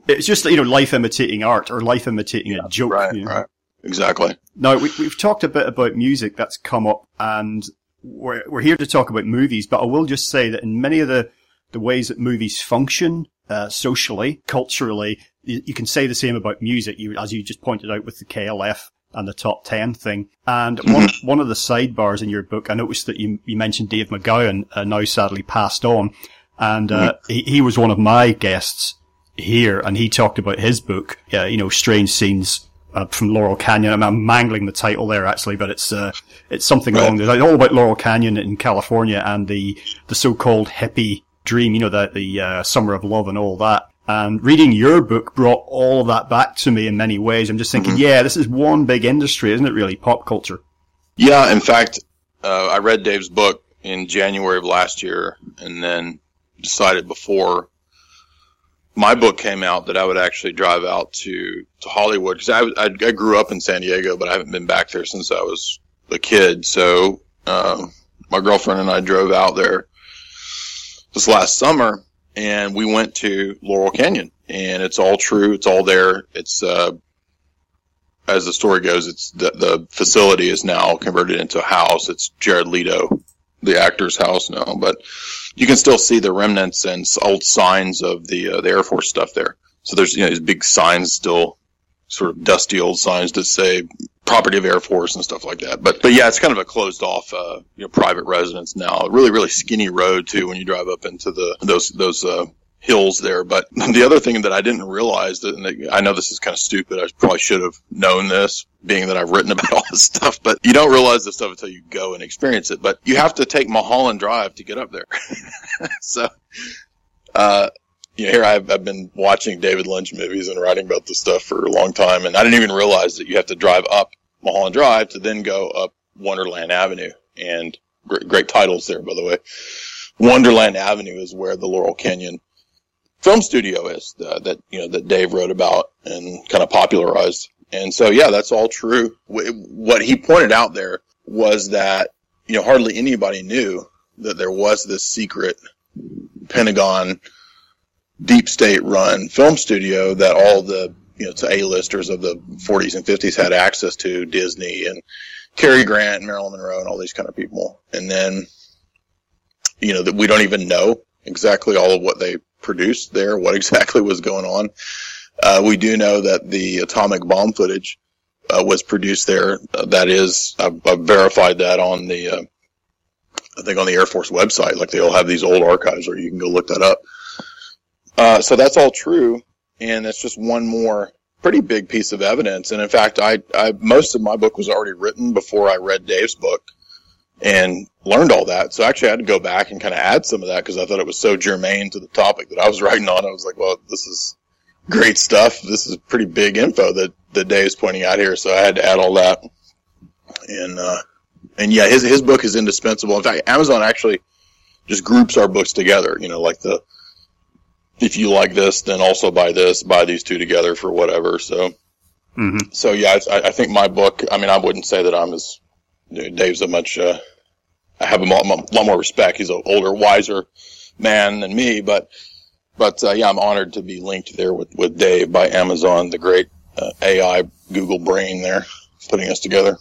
it's just you know life imitating art or life imitating yeah, a joke. Right, you know? right, exactly. Now we, we've talked a bit about music that's come up, and we're we're here to talk about movies. But I will just say that in many of the the ways that movies function uh, socially, culturally. You, you, can say the same about music, you, as you just pointed out with the KLF and the top 10 thing. And mm-hmm. one, one of the sidebars in your book, I noticed that you, you mentioned Dave McGowan, uh, now sadly passed on. And, uh, mm-hmm. he, he was one of my guests here and he talked about his book, uh, you know, strange scenes uh, from Laurel Canyon. I am mangling the title there actually, but it's uh, it's something right. along the all about Laurel Canyon in California and the the so-called hippie dream, you know, the, the uh, summer of love and all that. And reading your book brought all of that back to me in many ways. I'm just thinking, mm-hmm. yeah, this is one big industry, isn't it really? Pop culture. Yeah. In fact, uh, I read Dave's book in January of last year and then decided before my book came out that I would actually drive out to, to Hollywood because I, I, I, grew up in San Diego, but I haven't been back there since I was a kid. So, um, my girlfriend and I drove out there this last summer and we went to Laurel Canyon and it's all true. It's all there. It's, uh, as the story goes, it's the, the facility is now converted into a house. It's Jared Leto, the actor's house now, but you can still see the remnants and old signs of the, uh, the Air Force stuff there. So there's, you know, these big signs still sort of dusty old signs that say property of Air Force and stuff like that. But but yeah, it's kind of a closed off, uh, you know, private residence now. Really, really skinny road too when you drive up into the those those uh, hills there. But <laughs> the other thing that I didn't realize that, and I know this is kind of stupid. I probably should have known this, being that I've written <laughs> about all this stuff. But you don't realize this stuff until you go and experience it. But you have to take Mulholland Drive to get up there. <laughs> so. Uh, you know, here I've, I've been watching David Lynch movies and writing about this stuff for a long time, and I didn't even realize that you have to drive up Mulholland Drive to then go up Wonderland Avenue. And great, great titles there, by the way. Wonderland Avenue is where the Laurel Canyon film studio is uh, that you know that Dave wrote about and kind of popularized. And so, yeah, that's all true. What he pointed out there was that you know hardly anybody knew that there was this secret Pentagon deep state run film studio that all the you know A-listers of the 40s and 50s had access to Disney and Cary Grant and Marilyn Monroe and all these kind of people. And then you know that we don't even know exactly all of what they produced there, what exactly was going on. Uh, we do know that the atomic bomb footage uh, was produced there. Uh, that is, I've, I've, verified that on the, uh, I think on the Air Force website. Like they all have these old archives, or you can go look that up. Uh, so that's all true, and it's just one more pretty big piece of evidence. And in fact, I, I most of my book was already written before I read Dave's book and learned all that. So actually, I had to go back and kind of add some of that because I thought it was so germane to the topic that I was <laughs> writing on. I was like, well, this is great stuff. This is pretty big info that that is pointing out here. So I had to add all that. And uh, and yeah, his his book is indispensable. In fact, Amazon actually just groups our books together. You know, like the if you like this, then also buy this, buy these two together for whatever. So, mm-hmm. so yeah, I, I, think my book, I mean, I wouldn't say that I'm as, Dave's a much, uh, I have a lot, lot, more respect. He's an older, wiser man than me, but, but, uh, yeah, I'm honored to be linked there with, with Dave by Amazon, the great uh, AI Google brain there, putting us together.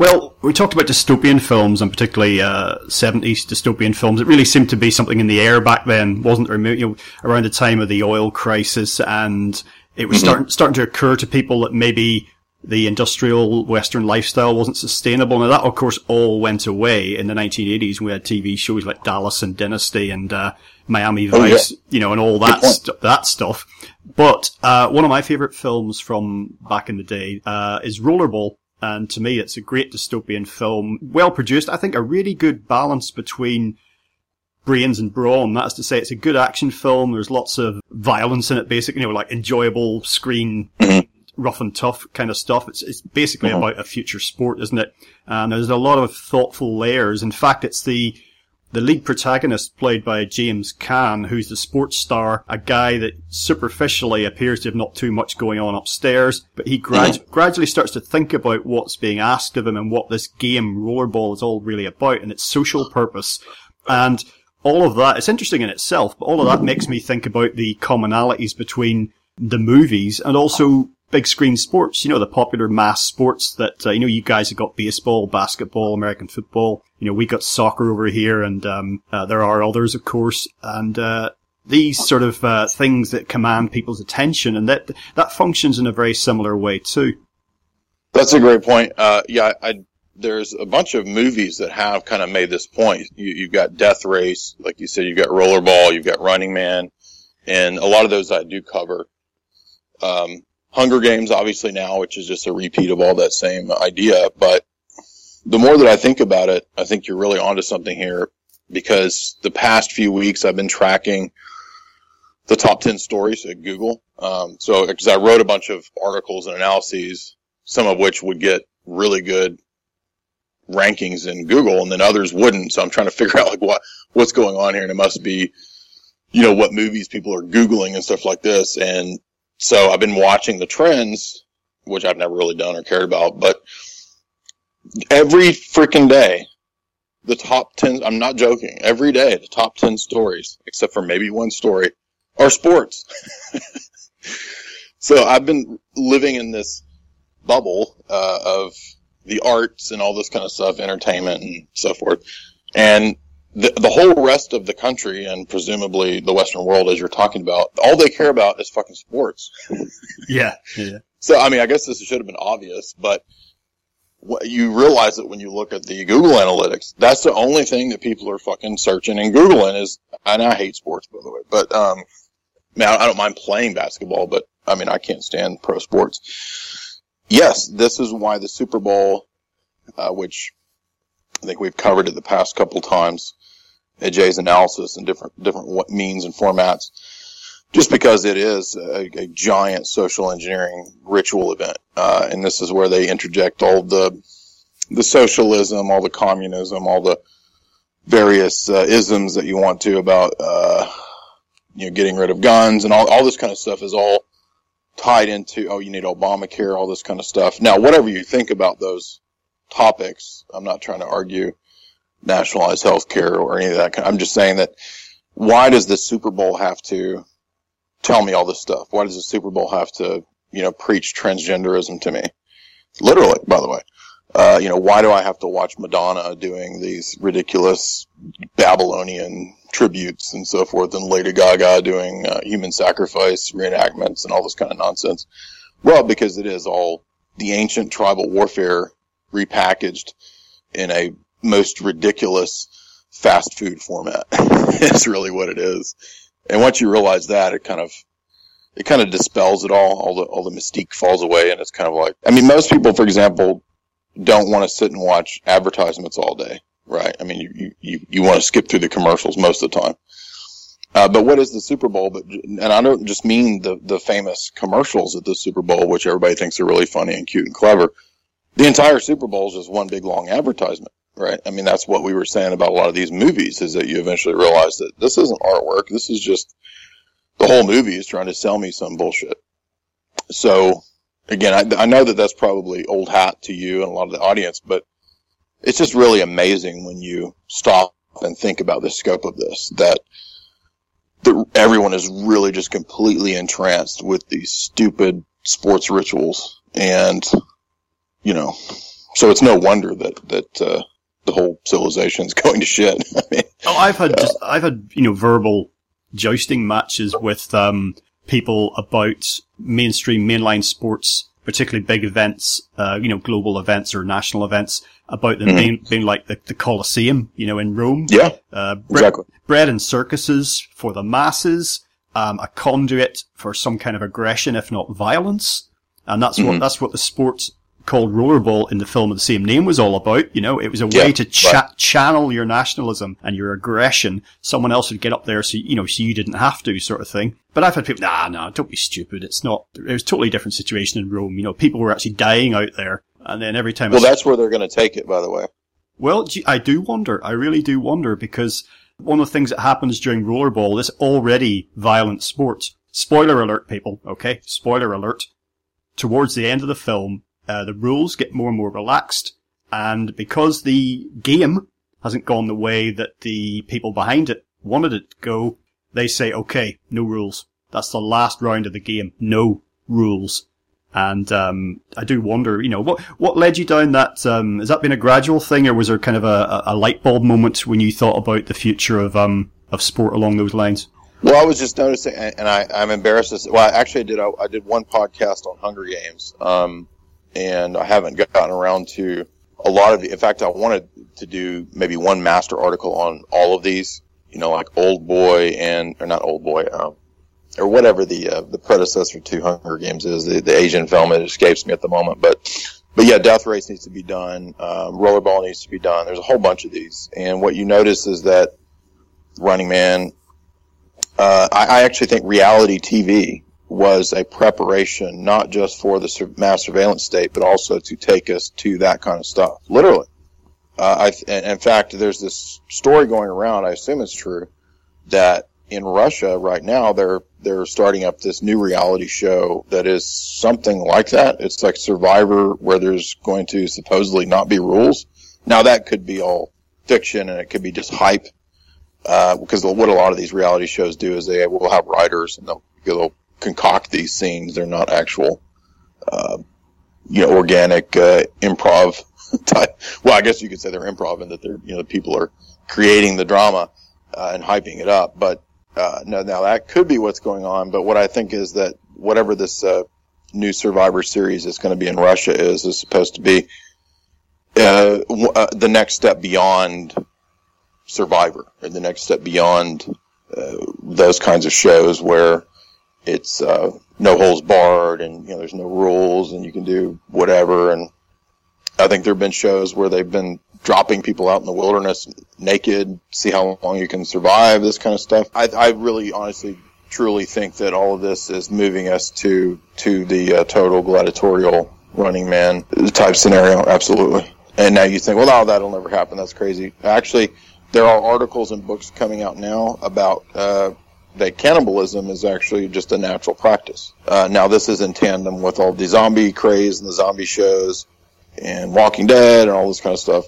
Well, we talked about dystopian films and particularly uh, 70s dystopian films. It really seemed to be something in the air back then, wasn't there? You know, around the time of the oil crisis, and it was mm-hmm. starting starting to occur to people that maybe the industrial Western lifestyle wasn't sustainable. Now that, of course, all went away in the 1980s. We had TV shows like Dallas and Dynasty and uh, Miami Vice, oh, yeah. you know, and all that st- that stuff. But uh, one of my favorite films from back in the day uh, is Rollerball and to me, it's a great dystopian film, well produced. I think a really good balance between brains and brawn. That's to say, it's a good action film. There's lots of violence in it, basically, you know, like enjoyable screen, rough and tough kind of stuff. It's, it's basically mm-hmm. about a future sport, isn't it? And there's a lot of thoughtful layers. In fact, it's the, the lead protagonist played by James Caan, who's the sports star, a guy that superficially appears to have not too much going on upstairs, but he grad- mm-hmm. gradually starts to think about what's being asked of him and what this game, Rollerball, is all really about and its social purpose. And all of that, it's interesting in itself, but all of that makes me think about the commonalities between the movies and also big screen sports, you know, the popular mass sports that, uh, you know, you guys have got baseball, basketball, American football. You know, we got soccer over here and, um, uh, there are others, of course. And, uh, these sort of, uh, things that command people's attention and that, that functions in a very similar way too. That's a great point. Uh, yeah, I, there's a bunch of movies that have kind of made this point. You, you've got Death Race, like you said, you've got Rollerball, you've got Running Man, and a lot of those I do cover. Um, Hunger Games, obviously now, which is just a repeat of all that same idea. But the more that I think about it, I think you're really onto something here because the past few weeks I've been tracking the top 10 stories at Google. Um, so, because I wrote a bunch of articles and analyses, some of which would get really good rankings in Google and then others wouldn't. So I'm trying to <laughs> figure out like what, what's going on here. And it must be, you know, what movies people are Googling and stuff like this. And so I've been watching the trends, which I've never really done or cared about, but every freaking day, the top 10, I'm not joking, every day, the top 10 stories, except for maybe one story, are sports. <laughs> so I've been living in this bubble uh, of the arts and all this kind of stuff, entertainment and so forth. And the, the whole rest of the country and presumably the Western world, as you're talking about, all they care about is fucking sports. <laughs> yeah, yeah. So, I mean, I guess this should have been obvious, but you realize that when you look at the Google analytics, that's the only thing that people are fucking searching and Googling is, and I hate sports, by the way, but, um, man, I don't mind playing basketball, but I mean, I can't stand pro sports. Yes, this is why the Super Bowl, uh, which I think we've covered it the past couple times, at Jay's analysis and different different means and formats, just because it is a, a giant social engineering ritual event, uh, and this is where they interject all the the socialism, all the communism, all the various uh, isms that you want to about uh, you know getting rid of guns and all all this kind of stuff is all tied into oh you need Obamacare, all this kind of stuff. Now, whatever you think about those topics, I'm not trying to argue nationalize health care or any of that. I'm just saying that why does the Super Bowl have to tell me all this stuff? Why does the Super Bowl have to, you know, preach transgenderism to me? Literally, by the way. Uh, you know, why do I have to watch Madonna doing these ridiculous Babylonian tributes and so forth, and Lady Gaga doing uh, human sacrifice reenactments and all this kind of nonsense? Well, because it is all the ancient tribal warfare repackaged in a most ridiculous fast food format. <laughs> it's really what it is. And once you realize that, it kind of it kind of dispels it all. All the all the mystique falls away, and it's kind of like I mean, most people, for example, don't want to sit and watch advertisements all day, right? I mean, you you you want to skip through the commercials most of the time. Uh, but what is the Super Bowl? But and I don't just mean the the famous commercials at the Super Bowl, which everybody thinks are really funny and cute and clever. The entire Super Bowl is just one big long advertisement. Right. I mean, that's what we were saying about a lot of these movies is that you eventually realize that this isn't artwork. This is just the whole movie is trying to sell me some bullshit. So again, I, I know that that's probably old hat to you and a lot of the audience, but it's just really amazing when you stop and think about the scope of this that the, everyone is really just completely entranced with these stupid sports rituals and you know so it's no wonder that that uh, the whole civilization's <laughs> going to shit. <laughs> I mean, oh, I've had just, I've had you know verbal jousting matches with um, people about mainstream mainline sports, particularly big events, uh, you know, global events or national events, about them mm-hmm. being, being like the, the Colosseum, you know, in Rome. Yeah, uh, bre- exactly. Bread and circuses for the masses, um, a conduit for some kind of aggression, if not violence. And that's mm-hmm. what, that's what the sports called Rollerball in the film of the same name was all about. You know, it was a way yeah, to cha- right. channel your nationalism and your aggression. Someone else would get up there so, you know, so you didn't have to sort of thing. But I've had people, nah, nah, don't be stupid. It's not, it was a totally different situation in Rome. You know, people were actually dying out there. And then every time. Well, that's where they're going to take it, by the way. Well, I do wonder. I really do wonder because one of the things that happens during rollerball, this already violent sport, spoiler alert people, okay? Spoiler alert. Towards the end of the film, uh, the rules get more and more relaxed and because the game hasn't gone the way that the people behind it wanted it to go, they say, okay, no rules. That's the last round of the game. No rules. And um, I do wonder, you know, what what led you down that? Um, has that been a gradual thing, or was there kind of a, a light bulb moment when you thought about the future of um, of sport along those lines? Well, I was just noticing, and I, I'm embarrassed to say, well, actually, I did I, I did one podcast on Hunger Games, um, and I haven't gotten around to a lot of. The, in fact, I wanted to do maybe one master article on all of these, you know, like Old Boy and or not Old Boy, um, or whatever the uh, the predecessor to Hunger Games is, the, the Asian film. It escapes me at the moment, but but yeah, Death Race needs to be done. Um, Rollerball needs to be done. There's a whole bunch of these, and what you notice is that Running Man. Uh, I, I actually think reality TV was a preparation not just for the mass surveillance state, but also to take us to that kind of stuff. Literally. Uh, I, in fact, there's this story going around. I assume it's true that in Russia right now they're they're starting up this new reality show that is something like that. It's like Survivor, where there's going to supposedly not be rules. Now that could be all fiction and it could be just hype. Uh, because what a lot of these reality shows do is they will have writers and they'll, they'll concoct these scenes. They're not actual, uh, you know, organic uh, improv <laughs> type. Well, I guess you could say they're improv and that they're you know people are creating the drama uh, and hyping it up. But uh, no, now that could be what's going on. But what I think is that whatever this uh, new Survivor series is going to be in Russia is is supposed to be uh, the next step beyond Survivor, or the next step beyond uh, those kinds of shows where it's uh, no holes barred and you know there's no rules and you can do whatever. And I think there have been shows where they've been dropping people out in the wilderness naked, see how long you can survive, this kind of stuff. I, I really, honestly, truly think that all of this is moving us to to the uh, total gladiatorial running man type scenario. Absolutely. And now you think, well, no, that'll never happen. That's crazy. Actually, there are articles and books coming out now about uh, that cannibalism is actually just a natural practice. Uh, now, this is in tandem with all the zombie craze and the zombie shows and Walking Dead and all this kind of stuff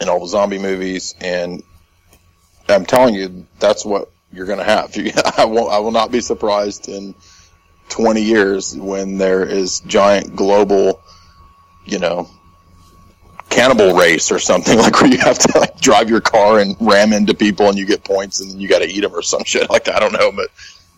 and all the zombie movies. And I'm telling you, that's what you're going to have. <laughs> I, won't, I will not be surprised in 20 years when there is giant global, you know, cannibal race or something <laughs> like where you have to like drive your car and ram into people and you get points and then you got to eat them or some shit like that. I don't know, but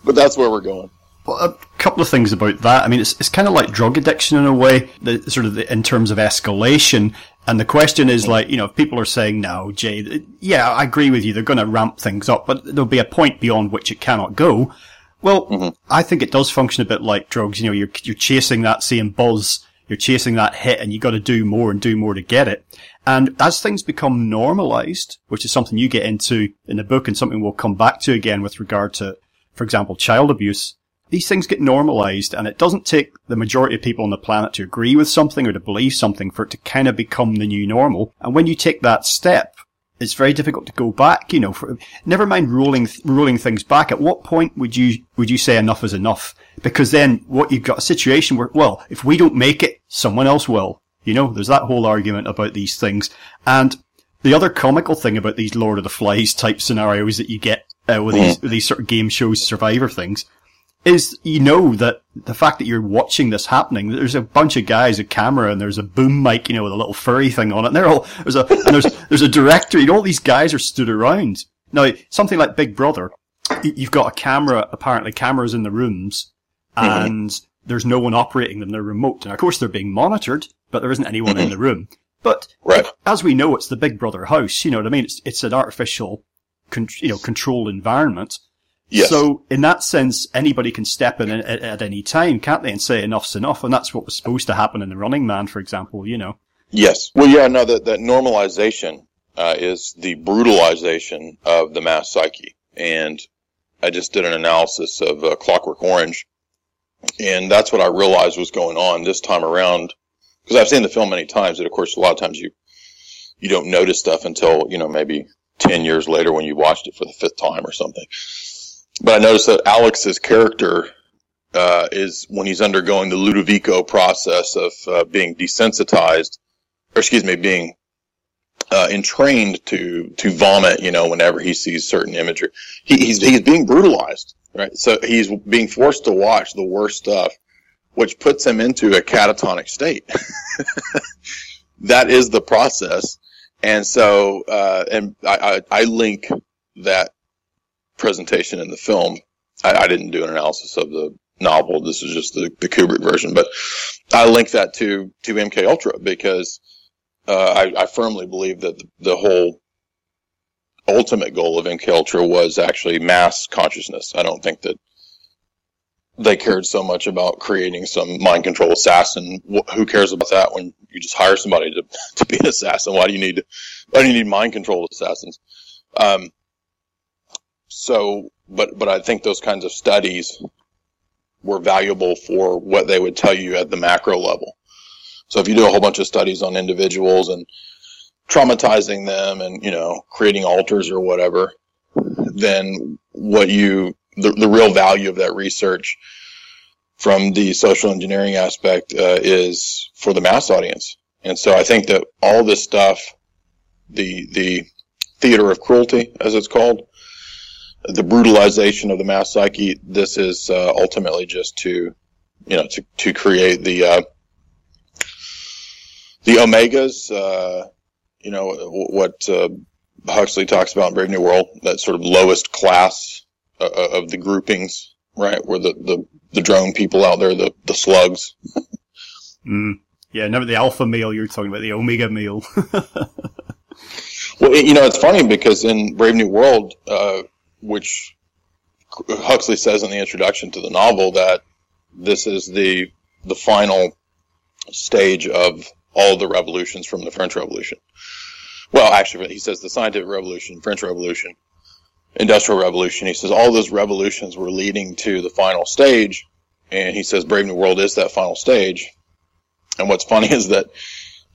but that's where we're going. Well, a couple of things about that. I mean, it's it's kind of like drug addiction in a way, the, sort of the, in terms of escalation. And the question is like, you know, if people are saying, no, Jay, yeah, I agree with you. They're going to ramp things up, but there'll be a point beyond which it cannot go. Well, mm-hmm. I think it does function a bit like drugs. You know, you're, you're chasing that same buzz. You're chasing that hit and you got to do more and do more to get it. And as things become normalized, which is something you get into in the book and something we'll come back to again with regard to, for example, child abuse, these things get normalized and it doesn't take the majority of people on the planet to agree with something or to believe something for it to kind of become the new normal. And when you take that step, it's very difficult to go back, you know, for, never mind ruling, ruling things back. At what point would you, would you say enough is enough? Because then what you've got a situation where, well, if we don't make it, someone else will. You know, there's that whole argument about these things. And the other comical thing about these Lord of the Flies type scenarios that you get uh, with these, with these sort of game shows, survivor things, is you know that the fact that you're watching this happening, there's a bunch of guys, a camera, and there's a boom mic, you know, with a little furry thing on it. And they're all there's a and there's <laughs> there's a director. You know, all these guys are stood around. Now, something like Big Brother, you've got a camera. Apparently, cameras in the rooms, mm-hmm. and mm-hmm. There's no one operating them. They're remote, and of course they're being monitored, but there isn't anyone in the room. But <clears throat> right. as we know, it's the Big Brother house. You know what I mean? It's it's an artificial, con- you know, controlled environment. Yes. So in that sense, anybody can step in at, at, any time, can't they, and say enough's enough? And that's what was supposed to happen in the Running Man, for example. You know. Yes. Well, yeah. No, that that normalization uh, is the brutalization of the mass psyche, and I just did an analysis of uh, Clockwork Orange, and that's what I realized was going on this time around. Because I've seen the film many times, and of course, a lot of times you you don't notice stuff until, you know, maybe 10 years later when you watched it for the fifth time or something. But I noticed that Alex's character, uh, is when he's undergoing the Ludovico process of uh, being desensitized, or excuse me, being uh, entrained to to vomit, you know, whenever he sees certain imagery. He, he's he's being brutalized, right? So he's being forced to watch the worst stuff, which puts him into a catatonic state. <laughs> that is the process, and so uh, and I, I, I link that presentation in the film. I, I didn't do an analysis of the novel. This is just the, the Kubrick version, but I link that to to MK Ultra because uh, I, I, firmly believe that the, the, whole ultimate goal of MK Ultra was actually mass consciousness. I don't think that they cared so much about creating some mind control assassin. who cares about that when you just hire somebody to, <laughs> to be an assassin? Why do you need why do you need mind control assassins? Um, so, but but I think those kinds of studies were valuable for what they would tell you at the macro level. So if you do a whole bunch of studies on individuals and traumatizing them and, you know, creating alters or whatever, then what you, the, the real value of that research from the social engineering aspect uh, is for the mass audience. And so I think that all this stuff, the, the theater of cruelty, as it's called, the brutalization of the mass psyche, this is uh, ultimately just to, you know, to, to create the, uh, the omegas, uh, you know, what uh, Huxley talks about in Brave New World, that sort of lowest class uh, uh, of the groupings, right? Where the, the, the drone people out there, the, the slugs. <laughs> mm. Yeah, never the alpha male, you're talking about the omega male. <laughs> well, you know, it's funny because in Brave New World, uh, which Huxley says in the introduction to the novel that this is the the final stage of all the revolutions from the French Revolution. Well, actually, he says the scientific revolution, French Revolution, Industrial Revolution. He says all those revolutions were leading to the final stage, and he says Brave New World is that final stage. And what's funny <laughs> is that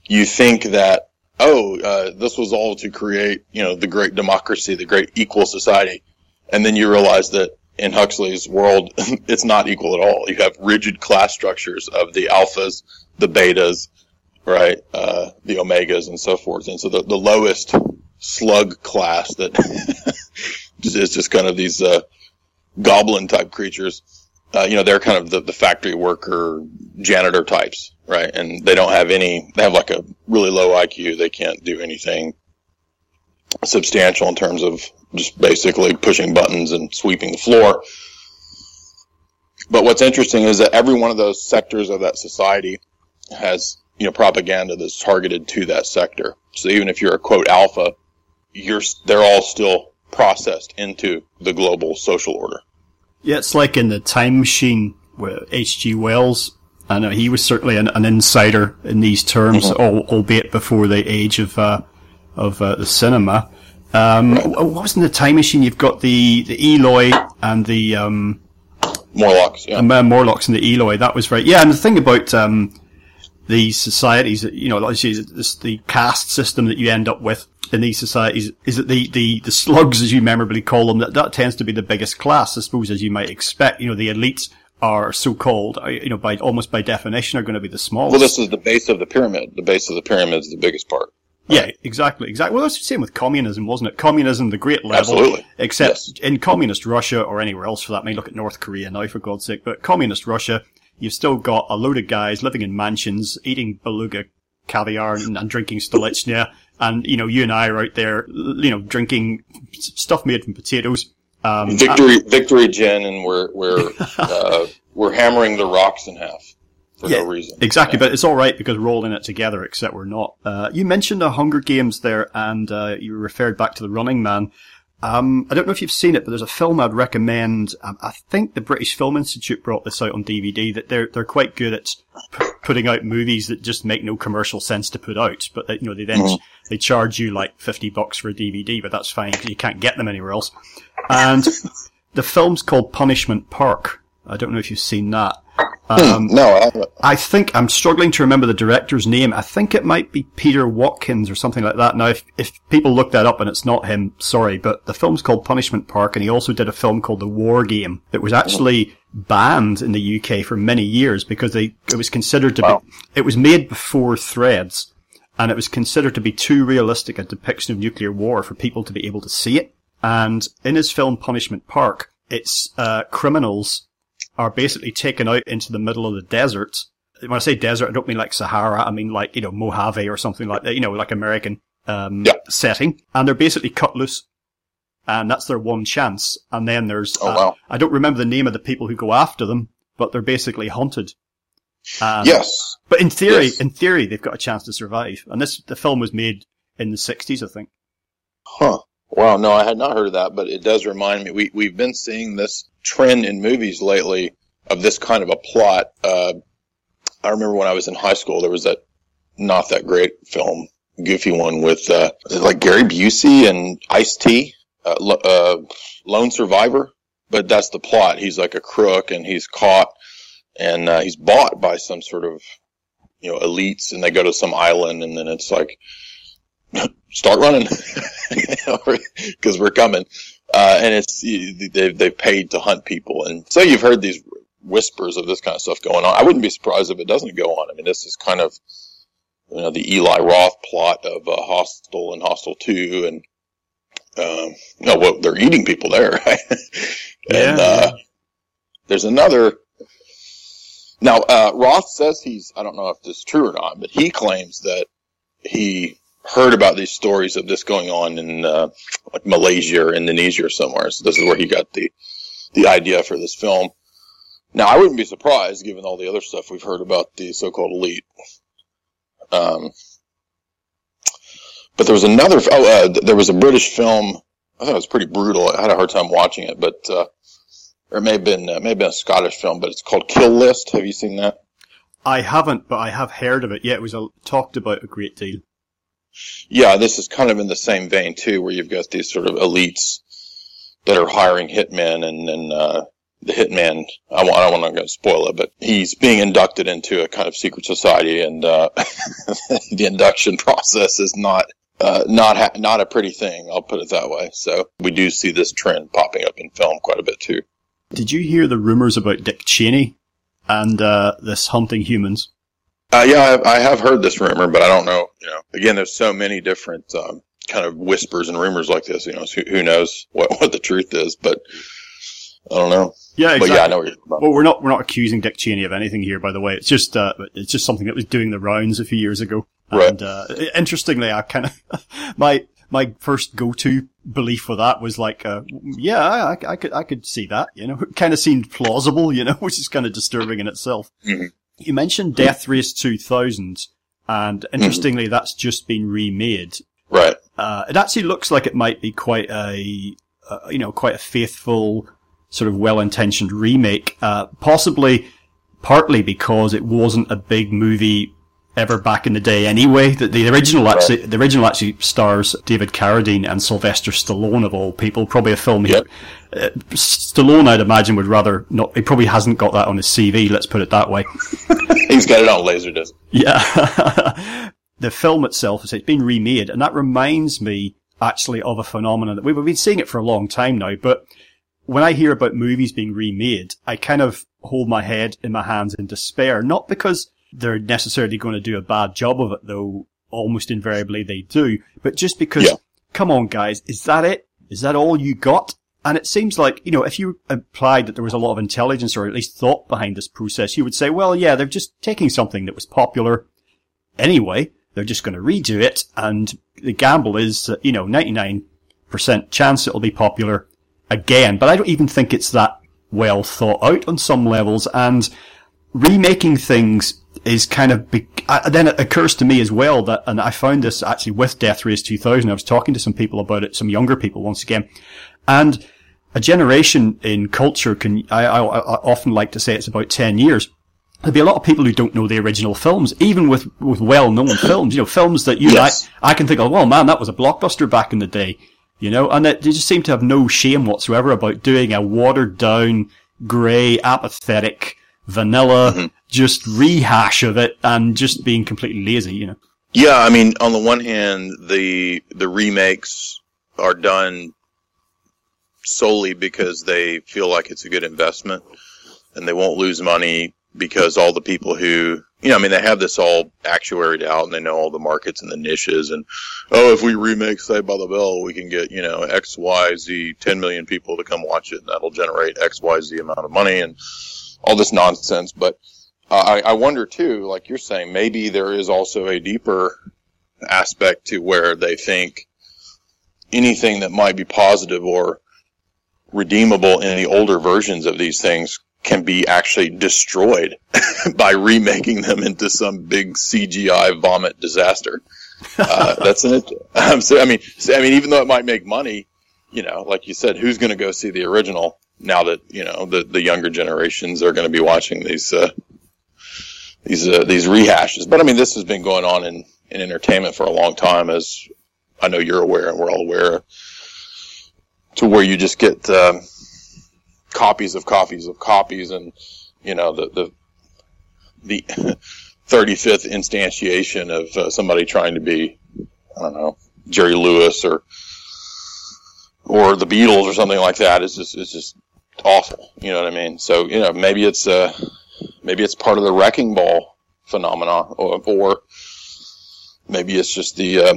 you think that oh, uh, this was all to create you know the great democracy, the great equal society, and then you realize that in Huxley's world, <laughs> it's not equal at all. You have rigid class structures of the alphas, the betas, right? Uh, the omegas and so forth. And so the, the lowest slug class that <laughs> is just kind of these, uh, goblin type creatures, uh, you know, they're kind of the, the factory worker janitor types, right? And they don't have any, they have like a really low IQ. They can't do anything substantial in terms of just basically pushing buttons and sweeping the floor. But what's interesting is that every one of those sectors of that society has you know, propaganda that's targeted to that sector. So even if you're a quote alpha, you're, they're all still processed into the global social order. Yeah, it's like in the time machine with H.G. Wells. I know he was certainly an, an insider in these terms, mm-hmm. albeit before the age of, uh, of uh, the cinema. Um, right. what was in the time machine? You've got the, the Eloi and the, um, Morlocks, yeah. And, Uh, Morlocks and the Eloi. That was right. Yeah, and the thing about, um, these societies, you know, like this, the caste system that you end up with in these societies is that the, the, the slugs, as you memorably call them, that, that tends to be the biggest class, I suppose, as you might expect. You know, the elites are so-called, uh, you know, by almost by definition are going to be the smallest. Well, this is the base of the pyramid. The base of the pyramid is the biggest part. Yeah, exactly, exactly. Well, that's the same with communism, wasn't it? Communism, the great level. Absolutely. Except yes. in communist Russia or anywhere else for that. I mean, look at North Korea now, for God's sake. But communist Russia, you've still got a load of guys living in mansions, eating beluga caviar and, and drinking Stolichnaya. And, you know, you and I are out there, you know, drinking stuff made from potatoes. Um, victory, and, victory gin, and we're, we're, <laughs> uh, we're hammering the rocks in half for yeah, no reason. Exactly, yeah. but it's all right because we're all in it together, except we're not. Uh, you mentioned the Hunger Games there, and uh, you referred back to the Running Man. Um, I don't know if you've seen it, but there's a film I'd recommend. Um, I think the British Film Institute brought this out on DVD. That they're they're quite good at p- putting out movies that just make no commercial sense to put out, but that, you know they then mm-hmm. they charge you like fifty bucks for a DVD, but that's fine because you can't get them anywhere else. And <laughs> the film's called Punishment Park. I don't know if you've seen that. Um, no, I, I, think I'm struggling to remember the director's name. I think it might be Peter Watkins or something like that. Now, if, if people look that up and it's not him, sorry, but the film's called Punishment Park and he also did a film called The War Game that was actually banned in the UK for many years because they, it was considered to wow. be, it was made before Threads and it was considered to be too realistic a depiction of nuclear war for people to be able to see it. And in his film Punishment Park, it's, uh, criminals are basically taken out into the middle of the desert. When I say desert, I don't mean like Sahara. I mean like, you know, Mojave or something like that, you know, like American, um, yeah. setting. And they're basically cut loose. And that's their one chance. And then there's, oh, uh, wow. I don't remember the name of the people who go after them, but they're basically hunted. Um, yes. But in theory, yes. in theory, they've got a chance to survive. And this, the film was made in the 60s, I think. Huh. Wow. No, I had not heard of that, but it does remind me. We, we've been seeing this trend in movies lately of this kind of a plot. Uh, I remember when I was in high school, there was that not that great film, goofy one with, uh, like Gary Busey and Ice T, uh, uh, Lone Survivor. But that's the plot. He's like a crook and he's caught and, uh, he's bought by some sort of, you know, elites and they go to some island and then it's like, <laughs> start running <laughs> because we're coming. Uh, and it's they've they've paid to hunt people, and so you've heard these whispers of this kind of stuff going on. I wouldn't be surprised if it doesn't go on. I mean, this is kind of you know the Eli Roth plot of uh, Hostel and Hostel Two, and um, know, well, they're eating people there, <laughs> right? and yeah. uh, there's another. Now, uh, Roth says he's, I don't know if this is true or not, but he claims that he heard about these stories of this going on in uh, like Malaysia or Indonesia or somewhere. So this is where he got the the idea for this film. Now I wouldn't be surprised, given all the other stuff we've heard about the so-called elite. Um, but there was another. Oh, uh, there was a British film. I thought it was pretty brutal. I had a hard time watching it, but uh, or it may have been uh, may have been a Scottish film, but it's called Kill List. Have you seen that? I haven't, but I have heard of it. Yeah, it was a, talked about a great deal. Yeah, this is kind of in the same vein too, where you've got these sort of elites that are hiring hitmen, and then uh, the hitman. I, want, I don't want to spoil it, but he's being inducted into a kind of secret society, and uh, <laughs> the induction process is not uh, not ha- not a pretty thing. I'll put it that way. So we do see this trend popping up in film quite a bit too. Did you hear the rumors about Dick Cheney and uh, this hunting humans? Uh, yeah, I, I, have heard this rumor, but I don't know. You know, again, there's so many different um, kind of whispers and rumors like this. You know, who, who, knows what, <laughs> what the truth is? But I don't know. Yeah, exactly. But yeah, I know what you're about. Well, we're not we're not accusing Dick Cheney of anything here, by the way. It's just uh, it's just something that was doing the rounds a few years ago. Right. And uh, interestingly, I kind of <laughs> my my first go-to belief for that was like, uh, yeah, I, I, could I could see that. You know, <laughs> it kind of seemed plausible. You know, which is kind of disturbing in itself. Mm-hmm. You mentioned Death Race 2000, and interestingly, mm-hmm. that's just been remade. Right. Uh, it actually looks like it might be quite a, uh, you know, quite a faithful, sort of well-intentioned remake. Uh, possibly, partly because it wasn't a big movie ever back in the day anyway. The, the original actually, the original actually stars David Carradine and Sylvester Stallone of all people. Probably a film yep. uh, Stallone, I'd imagine, would rather not. He probably hasn't got that on his CV. Let's put it that way. <laughs> He's got it on Laserdisc. Yeah. <laughs> the film itself is it's been remade, and that reminds me actually of a phenomenon that we've been seeing it for a long time now, but. When I hear about movies being remade, I kind of hold my head in my hands in despair. Not because they're necessarily going to do a bad job of it, though almost invariably they do. But just because, yeah. come on, guys, is that it? Is that all you got? And it seems like, you know, if you implied that there was a lot of intelligence or at least thought behind this process, you would say, well, yeah, they're just taking something that was popular anyway. They're just going to redo it. And the gamble is, you know, 99% chance it'll be popular again. But I don't even think it's that well thought out on some levels. And remaking things is kind of, be- then it occurs to me as well that, and I found this actually with Death Race 2000, I was talking to some people about it, some younger people once again, and a generation in culture can, I, I, I often like to say it's about 10 years. There'll be a lot of people who don't know the original films, even with, with well-known <clears throat> films, you know, films that you yes. I, I can think of, well, man, that was a blockbuster back in the day, you know, and that they just seem to have no shame whatsoever about doing a watered down, grey, apathetic, vanilla, mm-hmm. just rehash of it and just being completely lazy, you know. Yeah, I mean, on the one hand, the the remakes are done solely because they feel like it's a good investment and they won't lose money because all the people who you know, I mean, they have this all actuaried out and they know all the markets and the niches. And, oh, if we remake Saved by the Bell, we can get, you know, X, Y, Z, 10 million people to come watch it and that'll generate X, Y, Z amount of money and all this nonsense. But uh, I, I wonder too, like you're saying, maybe there is also a deeper aspect to where they think anything that might be positive or redeemable in the older versions of these things can be actually destroyed <laughs> by remaking them into some big CGI vomit disaster. Uh, <laughs> that's an. Um, so I mean, so, I mean, even though it might make money, you know, like you said, who's going to go see the original now that you know the the younger generations are going to be watching these uh, these uh, these rehashes? But I mean, this has been going on in in entertainment for a long time, as I know you're aware and we're all aware. To where you just get um, copies of copies of copies, and you know the the the <laughs> 35th instantiation of uh, somebody trying to be I don't know Jerry Lewis or or the Beatles or something like that just is just awful. You know what I mean? So you know maybe it's uh maybe it's part of the wrecking ball phenomena, or, or maybe it's just the uh,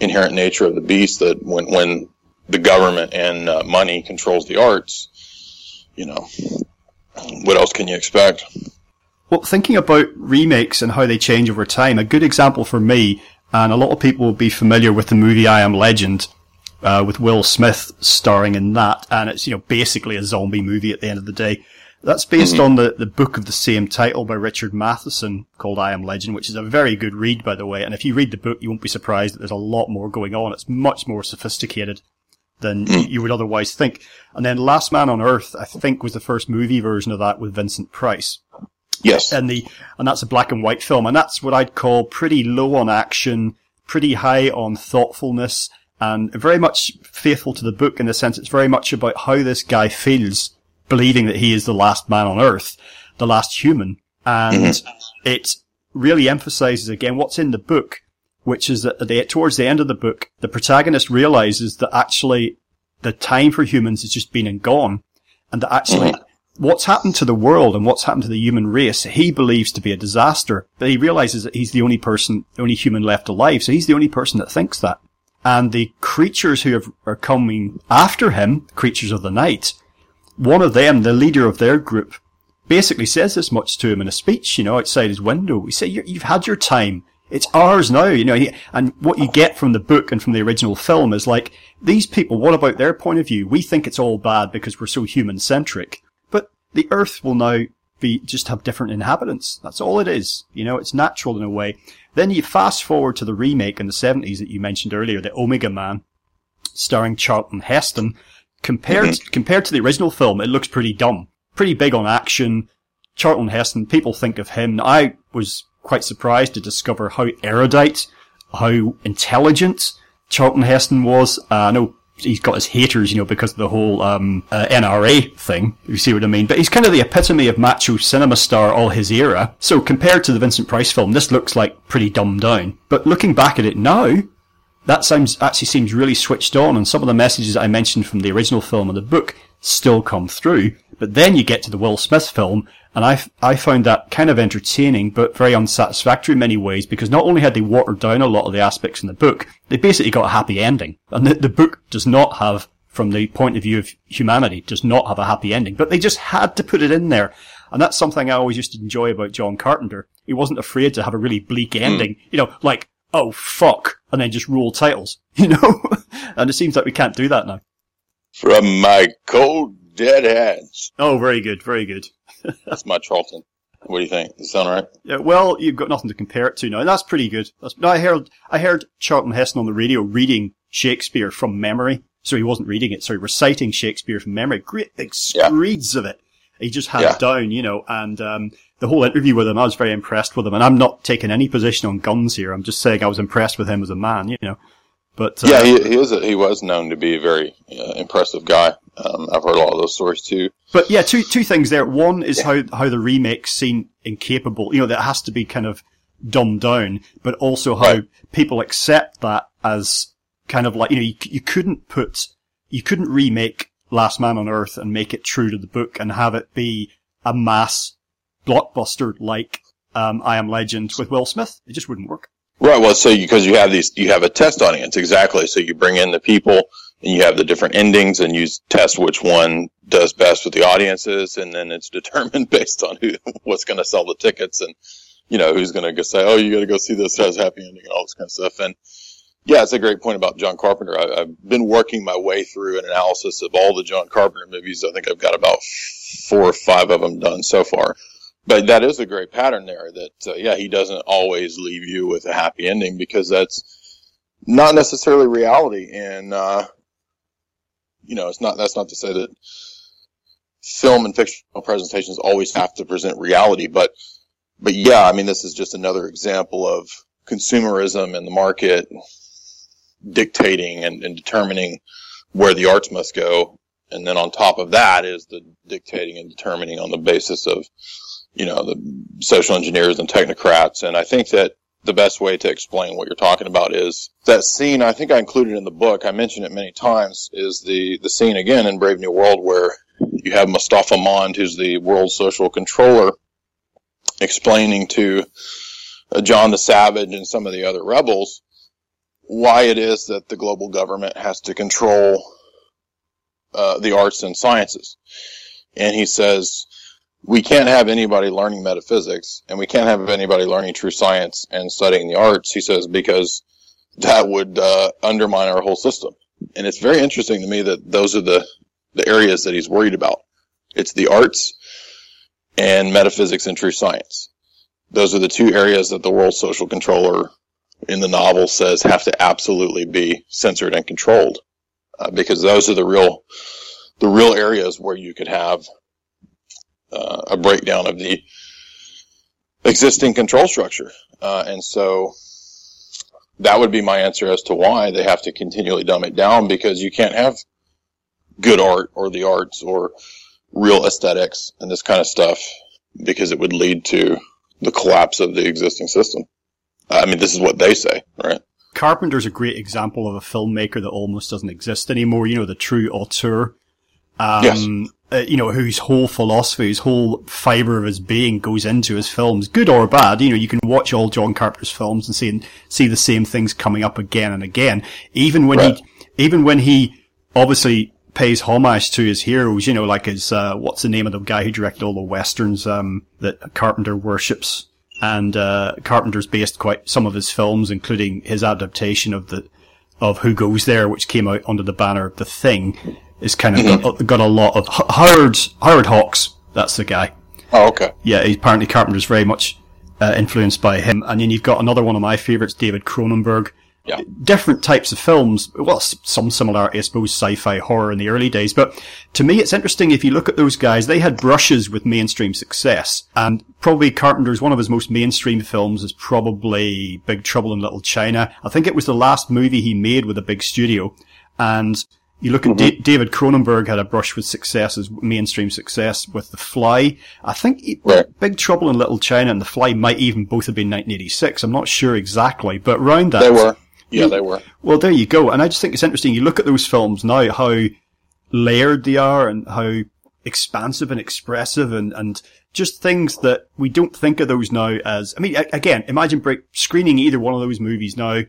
inherent nature of the beast that when when the government and uh, money controls the arts, you know, what else can you expect? Well, thinking about remakes and how they change over time, a good example for me, and a lot of people will be familiar with the movie I Am Legend, uh, with Will Smith starring in that, and it's, you know, basically a zombie movie at the end of the day. That's based mm-hmm. on the, the book of the same title by Richard Matheson called I Am Legend, which is a very good read, by the way. And if you read the book, you won't be surprised that there's a lot more going on. It's much more sophisticated than hmm. you would otherwise think. And then Last Man on Earth, I think, was the first movie version of that with Vincent Price. Yes. And the, and that's a black and white film. And that's what I'd call pretty low on action, pretty high on thoughtfulness, and very much faithful to the book in the sense it's very much about how this guy feels, believing that he is the last man on earth, the last human. And mm-hmm. it really emphasizes again what's in the book which is that the, towards the end of the book, the protagonist realizes that actually the time for humans has just been and gone, and that actually mm-hmm. what's happened to the world and what's happened to the human race, he believes to be a disaster. But he realizes that he's the only person, the only human left alive, so he's the only person that thinks that. And the creatures who have, are coming after him, creatures of the night, one of them, the leader of their group, basically says this much to him in a speech, you know, outside his window. We say, you've had your time it's ours now, you know, and what you get from the book and from the original film is like, these people, what about their point of view? We think it's all bad because we're so human centric, but the earth will now be, just have different inhabitants. That's all it is. You know, it's natural in a way. Then you fast forward to the remake in the 70s that you mentioned earlier, the Omega Man, starring Charlton Heston. Compared, mm-hmm. compared to the original film, it looks pretty dumb. Pretty big on action. Charlton Heston, people think of him. I was quite surprised to discover how erudite, how intelligent Charlton Heston was. Uh, I know he's got his haters, you know, because of the whole um, uh, NRA thing. You see what I mean? But he's kind of the epitome of macho cinema star all his era. So compared to the Vincent Price film, this looks like pretty dumbed down. But looking back at it now, that sounds actually seems really switched on, and some of the messages I mentioned from the original film and the book still come through. But then you get to the Will Smith film, and I, I found that kind of entertaining, but very unsatisfactory in many ways, because not only had they watered down a lot of the aspects in the book, they basically got a happy ending. And the, the book does not have, from the point of view of humanity, does not have a happy ending. But they just had to put it in there. And that's something I always used to enjoy about John Carpenter. He wasn't afraid to have a really bleak hmm. ending. Mm. You know, like, oh fuck, and then just roll titles, <laughs> you know? and it seems like we can't do that now. From my cold dead hands. Oh, very good, very good. That's my Charlton. What do you think? Does it sound right? Yeah, well, you've got nothing to compare it to now, that's pretty good. That's, I heard, I heard Charlton Heston on the radio reading Shakespeare from memory. So he wasn't reading it, sorry, reciting Shakespeare from memory. Great big screeds yeah. of it. He just had yeah. it down, you know, and, um, the whole interview with him, I was very impressed with him. And I'm not taking any position on guns here. I'm just saying I was impressed with him as a man, you know. But uh, yeah, he, he was a, he was known to be a very uh, impressive guy. Um, I've heard a lot of those stories too. But yeah, two two things there. One is how how the remakes seem incapable. You know, that has to be kind of dumbed down, but also how Right. people accept that as kind of like you know you, you couldn't put you couldn't remake Last Man on Earth and make it true to the book and have it be a mass blockbuster like um, I Am Legend with Will Smith. It just wouldn't work. Right. Well, so because you have these, you have a test audience exactly. So you bring in the people, and you have the different endings, and you test which one does best with the audiences, and then it's <laughs> determined based on who what's going to sell the tickets, and you know who's going to go say, "Oh, you got to go see this has happy ending," and all this kind of stuff. And yeah, it's a great point about John Carpenter. I, I've been working my way through an analysis of all the John Carpenter movies. I think I've got about four or five of them done so far. But that is a great pattern there that, uh, yeah, he doesn't always leave you with a happy ending because that's not necessarily reality. And, uh, you know, it's not, that's not to say that film and fictional presentations always have to present reality, but, but yeah, I mean, this is just another example of consumerism and the market dictating and, and determining where the arts must go. And then on top of that is the dictating and determining on the basis of, you know, the social engineers and technocrats. And I think that the best way to explain what you're talking about is that scene. I think I included in the book. I mentioned it many times. Is the the scene again in Brave New World where you have Mustafa Mond, who's the world social controller, explaining to uh, John the Savage and some of the other rebels why it is that the global government has to control uh, the arts and sciences. And he says, we can't have anybody learning metaphysics and we can't have anybody learning true science and studying the arts, he says, because that would uh, undermine our whole system. And it's very interesting to me that those are the, the areas that he's worried about. It's the arts and metaphysics and true science. Those are the two areas that the world social controller in the novel says have to absolutely be censored and controlled. Uh, because those are the real, the real areas where you could have uh, a breakdown of the existing control structure. Uh, and so that would be my answer as to why they have to continually dumb it down because you can't have good art or the arts or real aesthetics and this kind of stuff because it would lead to the collapse of the existing system. I mean, this is what they say, right? Carpenter's a great example of a filmmaker that almost doesn't exist anymore. You know, the true auteur. Um, Yes. Uh, you know, whose whole philosophy, his whole fiber of his being goes into his films, good or bad. You know, you can watch all John Carpenter's films and see, see the same things coming up again and again. Even when Right. he, even when he obviously pays homage to his heroes, you know, like his, uh, what's the name of the guy who directed all the westerns, um, that Carpenter worships? And, uh, Carpenter's based quite some of his films, including his adaptation of the, of Who Goes There, which came out under the banner of The Thing, is kind of got, got a lot of Howard Howard Hawks. That's the guy. Oh, okay. Yeah, apparently Carpenter's very much uh, influenced by him. And then you've got another one of my favorites, David Cronenberg. Yeah. Different types of films. Well, some similarity, I suppose, sci-fi horror in the early days. But to me, it's interesting if you look at those guys, they had brushes with mainstream success. And probably Carpenter's one of his most mainstream films is probably Big Trouble in Little China. I think it was the last movie he made with a big studio. And you look at mm-hmm. Da- David Cronenberg had a brush with success as mainstream success with The Fly. I think he- Right. Big Trouble in Little China and The Fly might even both have been 1986. I'm not sure exactly, but round that. They were. Yeah, they were. Well, there you go. And I just think it's interesting. You look at those films now, how layered they are and how expansive and expressive and, and just things that we don't think of those now as, I mean, again, imagine break, screening either one of those movies now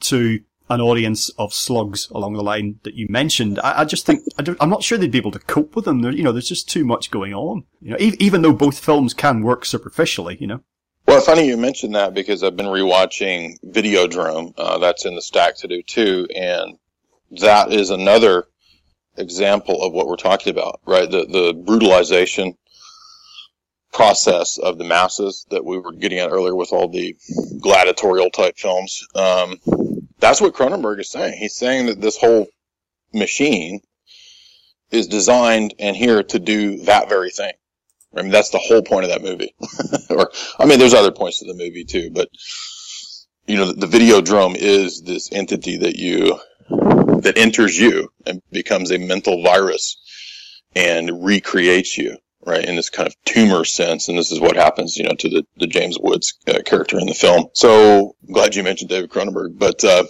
to an audience of slugs along the line that you mentioned. I, I just think, I I'm not sure they'd be able to cope with them. You know, there's just too much going on. You know, e- even though both films can work superficially, you know. Well, funny you mentioned that because I've been rewatching Videodrome. Uh, that's in the stack to do too, and that is another example of what we're talking about, right? The the brutalization process of the masses that we were getting at earlier with all the gladiatorial type films. Um, that's what Cronenberg is saying. He's saying that this whole machine is designed and here to do that very thing. I mean, that's the whole point of that movie. <laughs> or, I mean, there's other points to the movie too, but you know, the, the Videodrome is this entity that you, that enters you and becomes a mental virus and recreates you, right, in this kind of tumor sense. And this is what happens, you know, to the, the James Woods uh, character in the film. So I'm glad you mentioned David Cronenberg, but, uh,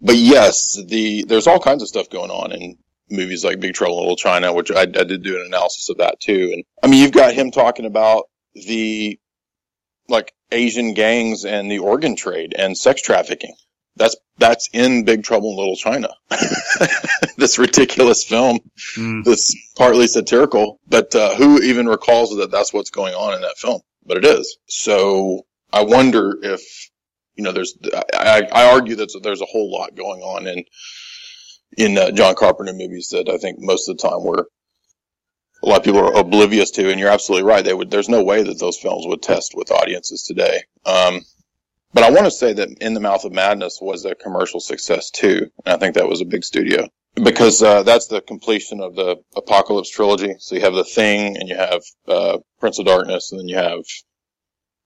but yes, the, there's all kinds of stuff going on in movies like Big Trouble in Little China, which I, I did do an analysis of that too. And I mean, you've got him talking about the, like Asian gangs and the organ trade and sex trafficking. That's that's in Big Trouble in Little China. <laughs> this ridiculous film mm. that's partly satirical, but uh, who even recalls that that's what's going on in that film? But it is. So I wonder if you know, there's I, I argue that there's a whole lot going on in in uh, John Carpenter movies that I think most of the time we're a lot of people are oblivious to, and you're absolutely right. They would. There's no way that those films would test with audiences today. Um, but I want to say that In the Mouth of Madness was a commercial success too, and I think that was a big studio because uh, that's the completion of the Apocalypse trilogy. So you have The Thing, and you have uh, Prince of Darkness, and then you have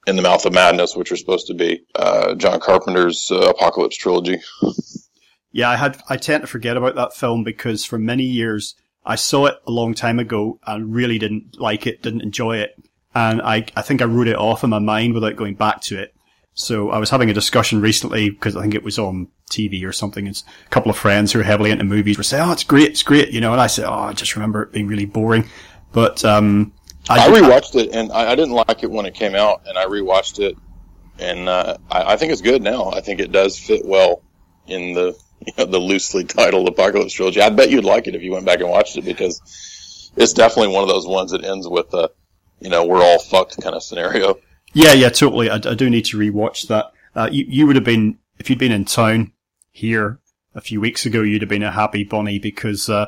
In the Mouth of Madness, which are supposed to be uh, John Carpenter's uh, Apocalypse trilogy. Yeah, I had I tend to forget about that film because for many years I saw it a long time ago and really didn't like it, didn't enjoy it. And I, I think I wrote it off in my mind without going back to it. So I was having a discussion recently because I think it was on TV or something. It's a couple of friends who are heavily into movies were saying, "Oh, it's great, it's great," you know. And I said, "Oh, I just remember it being really boring." But um, I, I rewatched it and I, I, didn't like it when it came out, and I rewatched it, and uh, I, I, think it's good now. I think it does fit well in the you know, the loosely titled Apocalypse trilogy. I bet you'd like it if you went back and watched it because it's definitely one of those ones that ends with a, you know, we're all fucked kind of scenario. Yeah, yeah, totally. I, I do need to rewatch that. Uh, you, you would have been, if you'd been in town here a few weeks ago, you'd have been a happy bunny because, uh,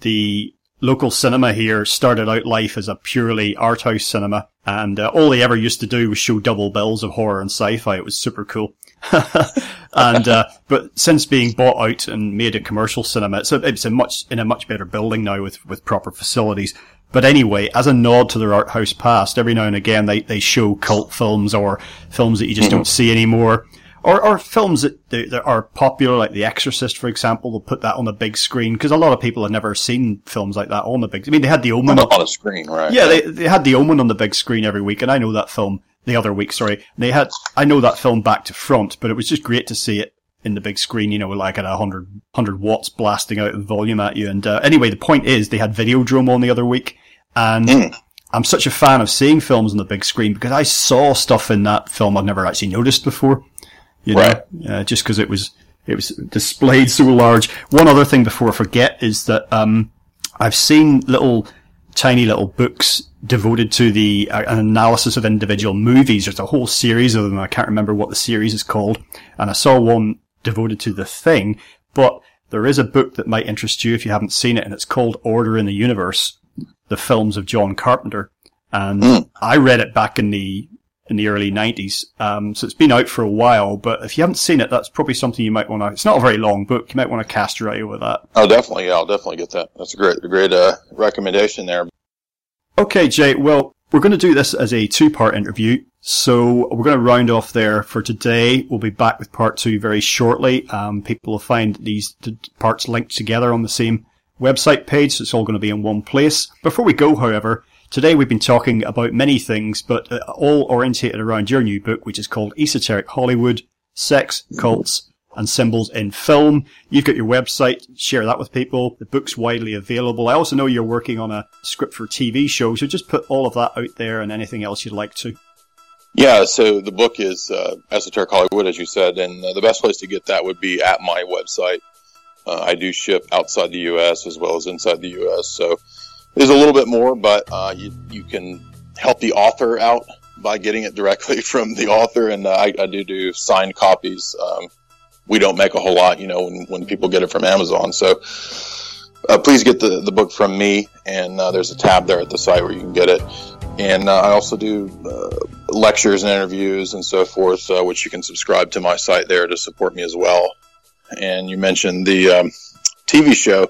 the local cinema here started out life as a purely art house cinema. And uh, all they ever used to do was show double bills of horror and sci-fi. It was super cool. <laughs> and uh, but since being bought out and made a commercial cinema, it's a, it's a much in a much better building now with with proper facilities. But anyway, as a nod to their art house past, every now and again they, they show cult films or films that you just mm-hmm. don't see anymore. Or, or films that, that are popular, like The Exorcist, for example. They'll put that on the big screen because a lot of people have never seen films like that on the big. I mean, they had The Omen on, the screen, right? Yeah, they they had The Omen on the big screen every week, and I know that film the other week, sorry. They had, I know that film back to front, but it was just great to see it in the big screen, you know, like at a hundred, hundred watts blasting out the volume at you. And, uh, anyway, the point is they had Videodrome on the other week and mm. I'm such a fan of seeing films on the big screen because I saw stuff in that film I've never actually noticed before. You know, right. uh, just because it was, it was displayed so large. One other thing before I forget is that, um, I've seen little, tiny little books devoted to the uh, an analysis of individual movies. There's a whole series of them. I can't remember what the series is called. And I saw one devoted to the thing, but there is a book that might interest you if you haven't seen it, and it's called Order in the Universe, the films of John Carpenter. And mm. I read it back in the in the early 90s. Um, so it's been out for a while, but if you haven't seen it, that's probably something you might want to, it's not a very long book. You might want to cast your eye over that. Oh, definitely. Yeah, I'll definitely get that. That's a great, a great, uh, recommendation there. Okay, Jay. Well, we're going to do this as a two-part interview. So we're going to round off there for today. We'll be back with part two very shortly. Um, people will find these parts linked together on the same website page. So it's all going to be in one place. Before we go, however, today we've been talking about many things, but uh, all orientated around your new book, which is called Esoteric Hollywood, Sex, Cults, and symbols in film. You've got your website, share that with people. The book's widely available. I also know you're working on a script for a TV show, so just put all of that out there and anything else you'd like to. Yeah, so the book is uh, Esoteric Hollywood, as you said, and uh, the best place to get that would be at my website. Uh, I do ship outside the U.S. as well as inside the U.S., so there's a little bit more, but uh, you, you can help the author out by getting it directly <laughs> from the author, and uh, I, I, do do signed copies. Um, we don't make a whole lot, you know, when, when people get it from Amazon. So uh, please get the, the book from me, and there's a tab there at the site where you can get it. And uh, I also do uh, lectures and interviews and so forth, uh, which you can subscribe to my site there to support me as well. And you mentioned the um, TV show.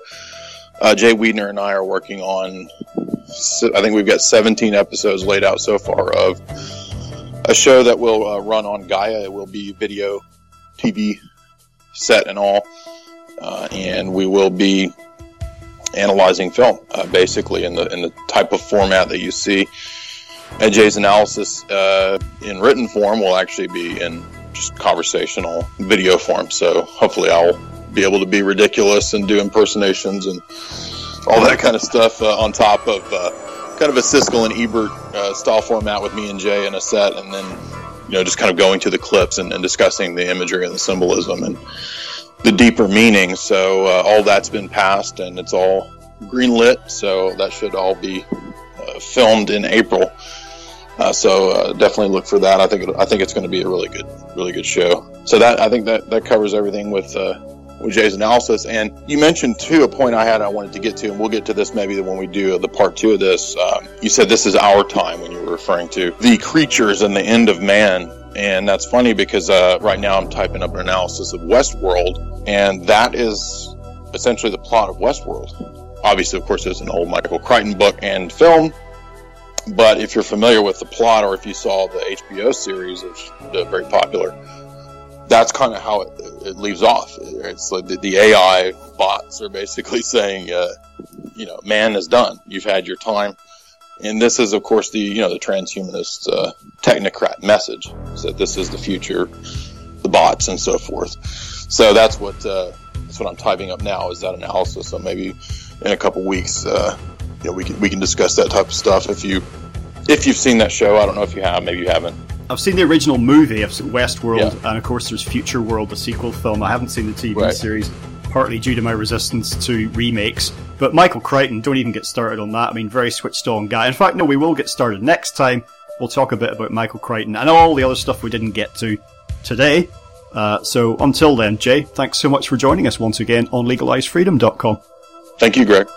Uh, Jay Weidner and I are working on, I think we've got 17 episodes laid out so far of a show that will run on Gaia. It will be video TV set and all. Uh, and we will be analyzing film, uh, basically in the in the type of format that you see. And Jay's analysis uh, in written form will actually be in just conversational video form. So hopefully, I'll be able to be ridiculous and do impersonations and all that kind of stuff uh, on top of uh, kind of a Siskel and Ebert uh, style format with me and Jay in a set, and then you know just kind of going to the clips and, and discussing the imagery and the symbolism and the deeper meaning. So uh, all that's been passed and it's all green lit. So that should all be uh, filmed in April. Uh, so uh, definitely look for that. I think it, I think it's going to be a really good, really good show. So that I think that that covers everything with uh, with Jay's analysis. And you mentioned too a point I had I wanted to get to, and we'll get to this maybe when we do the part two of this. Um, you said this is our time when you were referring to the creatures and the end of man. And that's funny because uh, right now I'm typing up an analysis of Westworld, and that is essentially the plot of Westworld. Obviously, of course, there's an old Michael Crichton book and film, but if you're familiar with the plot, or if you saw the HBO series, it's uh, very popular. That's kind of how it, it leaves off. It's like the, the AI bots are basically <laughs> saying, uh, you know, man is done. You've had your time. And this is, of course, the you know the transhumanist uh, technocrat message that this is the future, the bots and so forth. So that's what uh, that's what I'm typing up now is that analysis. So maybe in a couple weeks, uh, you know, we can we can discuss that type of stuff if you if you've seen that show. I don't know if you have, maybe you haven't. I've seen the original movie. I've seen Westworld, yeah. and of course, there's Futureworld, the sequel film. I haven't seen the TV right. series, partly due to my resistance to remakes. But Michael Crichton, don't even get started on that. I mean, very switched on guy. In fact, no, we will get started next time. We'll talk a bit about Michael Crichton and all the other stuff we didn't get to today. Uh, so until then, Jay, thanks so much for joining us once again on legalisefreedom.com. Thank you, Greg.